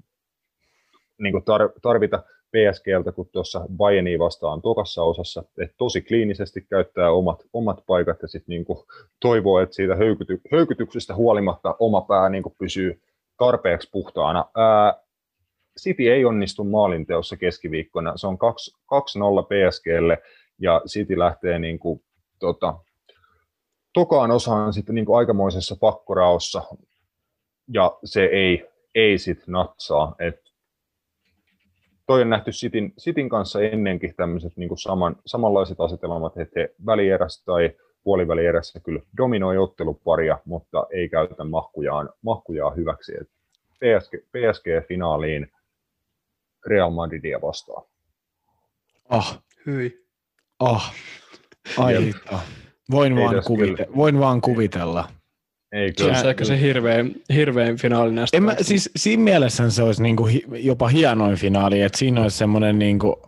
niin kuin tarvita PSGltä kuin tuossa Bayernia vastaan tokassa osassa, että tosi kliinisesti käyttää omat, omat paikat ja sitten niin toivoo, että siitä höykyty, höykytyksestä huolimatta oma pää niin kuin pysyy tarpeeksi puhtaana. Ää, City ei onnistu maalinteossa keskiviikkona. Se on 2-0 PSGlle ja City lähtee niin kuin, tota, tokaan osaan sitten niin kuin aikamoisessa pakkoraossa ja se ei, ei sitten natsaa. Et toi on nähty Sitin, Sitin kanssa ennenkin tämmöiset niin saman, samanlaiset asetelmat, että he välierässä tai puolivälierässä kyllä dominoi otteluparia, mutta ei käytä mahkujaan, mahkujaan hyväksi. Et PSG, PSG-finaaliin Real Madridia vastaan. Ah. Hyi. Ah. Ai Voin vaan, kuvite- voin vaan kuvitella. Ei kyllä. Se on ehkä se hirveän, hirveän finaali näistä. En mä, siis siinä mielessä se olisi niinku hi, jopa hienoin finaali, että siinä olisi semmoinen niinku,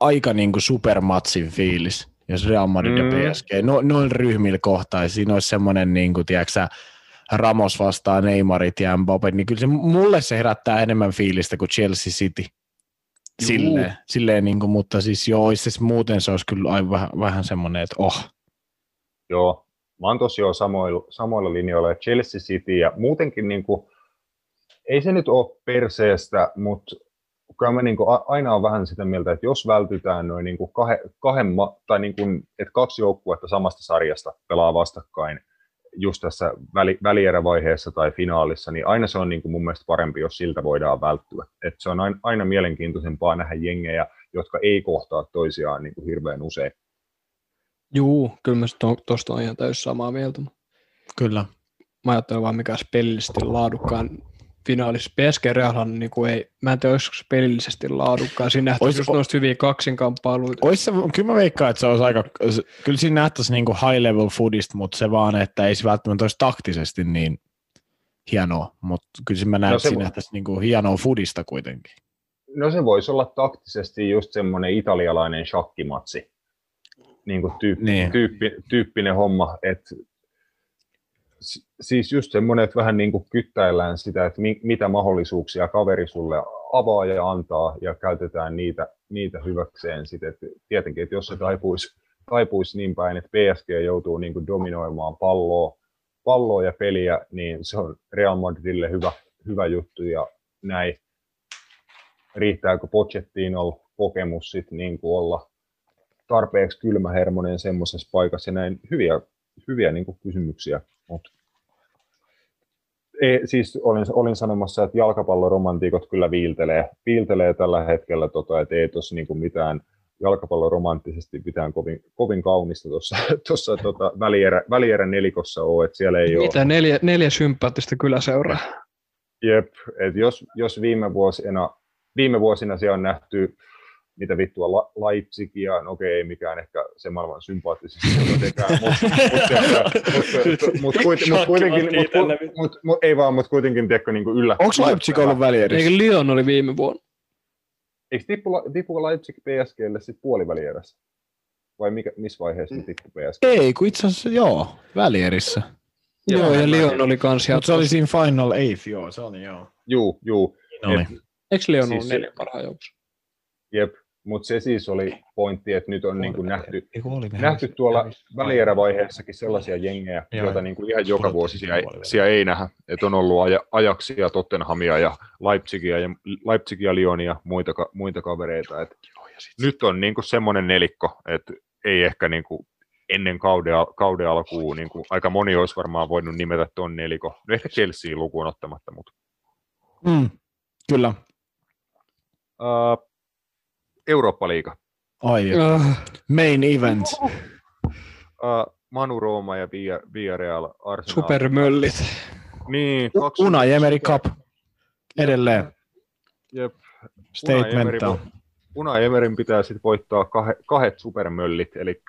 aika niinku supermatsin fiilis jos Real Madrid mm. ja PSG, no, noin ryhmillä kohtaisi, siinä olisi semmoinen, niin kuin, tiedätkö, Ramos vastaa Neymarit ja Mbappé, niin kyllä se, mulle se herättää enemmän fiilistä kuin Chelsea City. Silleen, silleen niin kuin, mutta siis joo, siis muuten se olisi kyllä aivan vähän, vähän semmoinen, että oh. Joo, mä oon tosiaan samoilla, samoilla linjoilla, Chelsea City ja muutenkin niin kuin, ei se nyt ole perseestä, mutta kyllä mä niin kuin aina on vähän sitä mieltä, että jos vältytään noin niin kuin kahe, kahden, tai niin kuin, että kaksi joukkuetta samasta sarjasta pelaa vastakkain just tässä väli, välierävaiheessa tai finaalissa, niin aina se on niin kuin mun mielestä parempi, jos siltä voidaan välttyä. Et se on aina, aina mielenkiintoisempaa nähdä jengejä, jotka ei kohtaa toisiaan niin kuin hirveän usein. Juu, kyllä mä tuosta on ihan täysin samaa mieltä. Kyllä. Mä ajattelen vaan, mikä olisi pelillisesti laadukkaan finaalissa. PSG Realhan niin kuin ei, mä en tiedä, olisiko se pelillisesti laadukkaan. Siinä nähtäisi just noista hyviä kaksinkamppailuita. Ois se, kyllä mä veikkaan, että se olisi aika, kyllä siinä nähtäisi niin kuin high level foodista, mutta se vaan, että ei se välttämättä olisi taktisesti niin hienoa, mutta kyllä mä näen, no että siinä nähtäisi niin kuin hienoa foodista kuitenkin. No se voisi olla taktisesti just semmoinen italialainen shakkimatsi, niin kuin tyyppi, niin. Tyyppi, tyyppinen homma, että siis just semmoinen, että vähän niin kuin kyttäillään sitä, että mi, mitä mahdollisuuksia kaveri sulle avaa ja antaa ja käytetään niitä, niitä hyväkseen. Sitten, että tietenkin, että jos se taipuisi, taipuisi niin päin, että PSG joutuu niin kuin dominoimaan palloa, palloa ja peliä, niin se on Real Madridille hyvä, hyvä juttu ja näin. Riittääkö Pochettinolla kokemus sit niin kuin olla tarpeeksi kylmähermonen semmoisessa paikassa ja näin hyviä, hyviä niin kuin kysymyksiä mutta Ei, siis olin, olin sanomassa, että jalkapalloromantiikot kyllä viiltelee, viiltelee tällä hetkellä, tota, että ei tuossa niinku mitään jalkapalloromanttisesti mitään kovin, kovin kaunista tuossa (laughs) tota, välierä, välierä nelikossa ole, että siellä ei Mitä ole. neljä, neljä sympaattista kyläseuraa? Jep, että jos, jos viime, vuosina, viime vuosina siellä on nähty mitä vittua La- Leipzigia, no okei, ei mikään ehkä se maailman sympaattisesti jotenkaan, mutta kuitenkin, mut, mut, mut, mut, ei vaan, mutta kuitenkin, tiedätkö, niin kuin yllä. Onko Leipzig ollut välierissä? Eikö Lyon oli viime vuonna? Eikö tippu, tippu Leipzig PSGlle sitten puolivälierässä? Vai mikä, missä vaiheessa ne tippu PSG? Ei, kun itse asiassa joo, välierissä. Joo, Joo, ja Lyon oli kans Mutta se oli siinä Final Eighth, joo, se oli joo. Juu, juu. Et- Eikö Lyon siis ollut neljä parhaan joukossa? jep. Mutta se siis oli pointti, että nyt on niin kuin nähty, oli nähty tuolla välierävaiheessakin sellaisia jengejä, Joo, joita niin kuin ihan joka vuosi siellä, siellä ei nähdä. Et on ollut aja, Ajaksia, Tottenhamia ja Leipzigia ja, Leipzigia, Lyonia, muita, ka- muita kavereita. Et nyt on niin kuin semmoinen nelikko, että ei ehkä niin kuin ennen kauden, al- kauden alkuun, niin kuin aika moni olisi varmaan voinut nimetä tuon nelikko. No ehkä Chelsea lukuun ottamatta, mutta Mm, kyllä. uh, Eurooppa-liiga. Ai, Ah, main event. Uh, Manu Rooma ja Villarreal Arsenal. supermöllit. Niin, kaksi Una Emery Cup. Edelleen. Jep. Statemental. Unai Una Emerin pitää sitten voittaa kahe, kahdet supermöllit, eli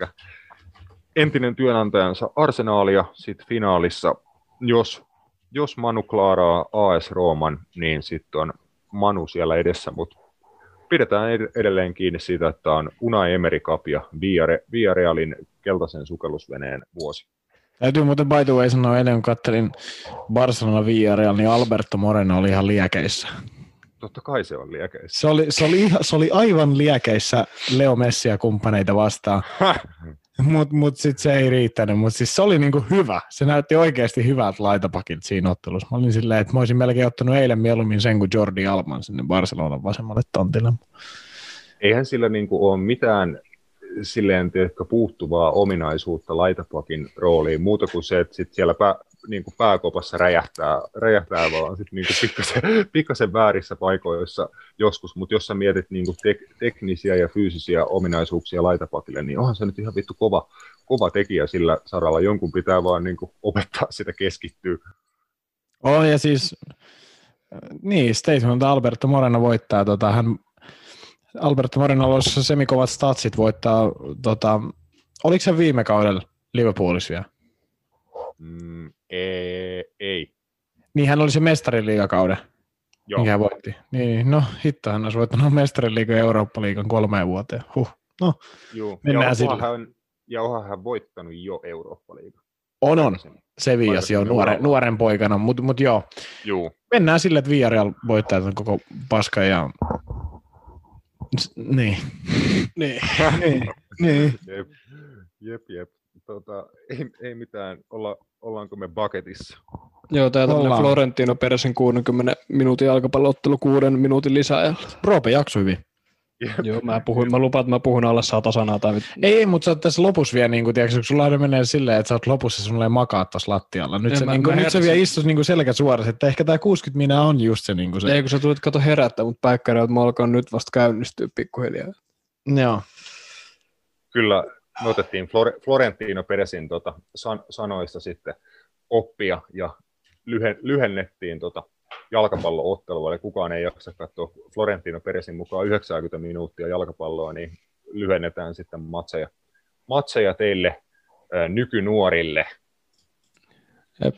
entinen työnantajansa Arsenaalia sitten finaalissa. Jos, jos Manu klaaraa AS Rooman, niin sitten on Manu siellä edessä, mutta pidetään ed- edelleen kiinni siitä, että on Una Emery Cup ja keltaisen sukellusveneen vuosi. Täytyy muuten by the way sanoa, ennen kuin kattelin Barcelona Villarreal, niin Alberto Moreno oli ihan liekeissä. Totta kai se on liekeistä. Se oli, se oli, ihan, se oli aivan liekeissä Leo Messi ja kumppaneita vastaan, (laughs) mutta mut sitten se ei riittänyt. Mutta siis se oli niinku hyvä. Se näytti oikeasti hyvältä laitapakilta siinä ottelussa. Mä olin silleen, että mä olisin melkein ottanut eilen mieluummin sen kuin Jordi Alman sinne Barcelonan vasemmalle tontille. eihän sillä niin kuin ole mitään silleen puuttuvaa ominaisuutta laitapakin rooliin, muuta kuin se, että sit siellä pää, niin kuin pääkopassa räjähtää, räjähtää vaan sit niin kuin pikkasen, (laughs) pikkasen väärissä paikoissa joskus, mutta jos sä mietit niin kuin tek, teknisiä ja fyysisiä ominaisuuksia laitapakille, niin onhan se nyt ihan vittu kova, kova tekijä sillä saralla, jonkun pitää vaan niin kuin opettaa sitä keskittyä. On ja siis, niin, statement Alberto Moreno voittaa, tota, hän, Alberto Moreno olisi semikovat statsit voittaa, tota, oliko se viime kaudella Liverpoolissa vielä? Mm, ei, ei. Niin hän oli se mestariliigakauden, Joo. mikä hän voitti. Niin, no hitto, hän olisi voittanut mestariliigan ja Eurooppa-liigan kolmeen vuoteen. Huh. No, Joo. Mennään ja, sillä. hän, ja onhan hän voittanut jo Eurooppa-liigan. on on. Sevillas jo Aikaisemmin nuoren, poikana, mutta mut joo, Joo. mennään sille, että Villarreal voittaa tämän koko paska ja... S- Niin. (laughs) Niin. niin. (laughs) niin. Jep, jep. Tota, ei, ei mitään, Olla, ollaanko me bucketissa? Joo, tää tämmönen Ollaan. Florentino Peresen 60 minuutin jalkapalloottelu kuuden minuutin lisäajalla. Roope jakso hyvin. Jep. Joo, mä, puhuin, mä lupaan, että mä puhun alle sata sanaa. Tai... Ei, ei mutta sä oot tässä lopussa vielä, niin kuin, tiedätkö, kun sulla aina menee silleen, että sä oot lopussa sulle makaat tuossa lattialla. Nyt, En se, mä- niin kuin, mä nyt se heräsin. vielä istus niin kuin selkä suorassa, että ehkä tämä 60 minä on just se. Niin kuin se. Ei, kun sä tulit kato herättää mut päikkäri, että mä alkan nyt vasta käynnistyä pikkuhiljaa. Joo. Kyllä me otettiin Flore, Florentino Peresin tota, san, sanoista sitten oppia ja lyhen, lyhennettiin tota jalkapalloottelua, eli kukaan ei jaksa katsoa Florentino Peresin mukaan 90 minuuttia jalkapalloa, niin lyhennetään sitten matseja, matseja teille ää, nykynuorille. Jep.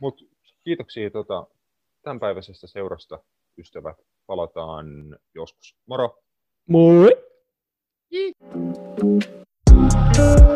Mut kiitoksia tota, tämänpäiväisestä seurasta, ystävät. Palataan joskus. Moro! Moi! Thank you.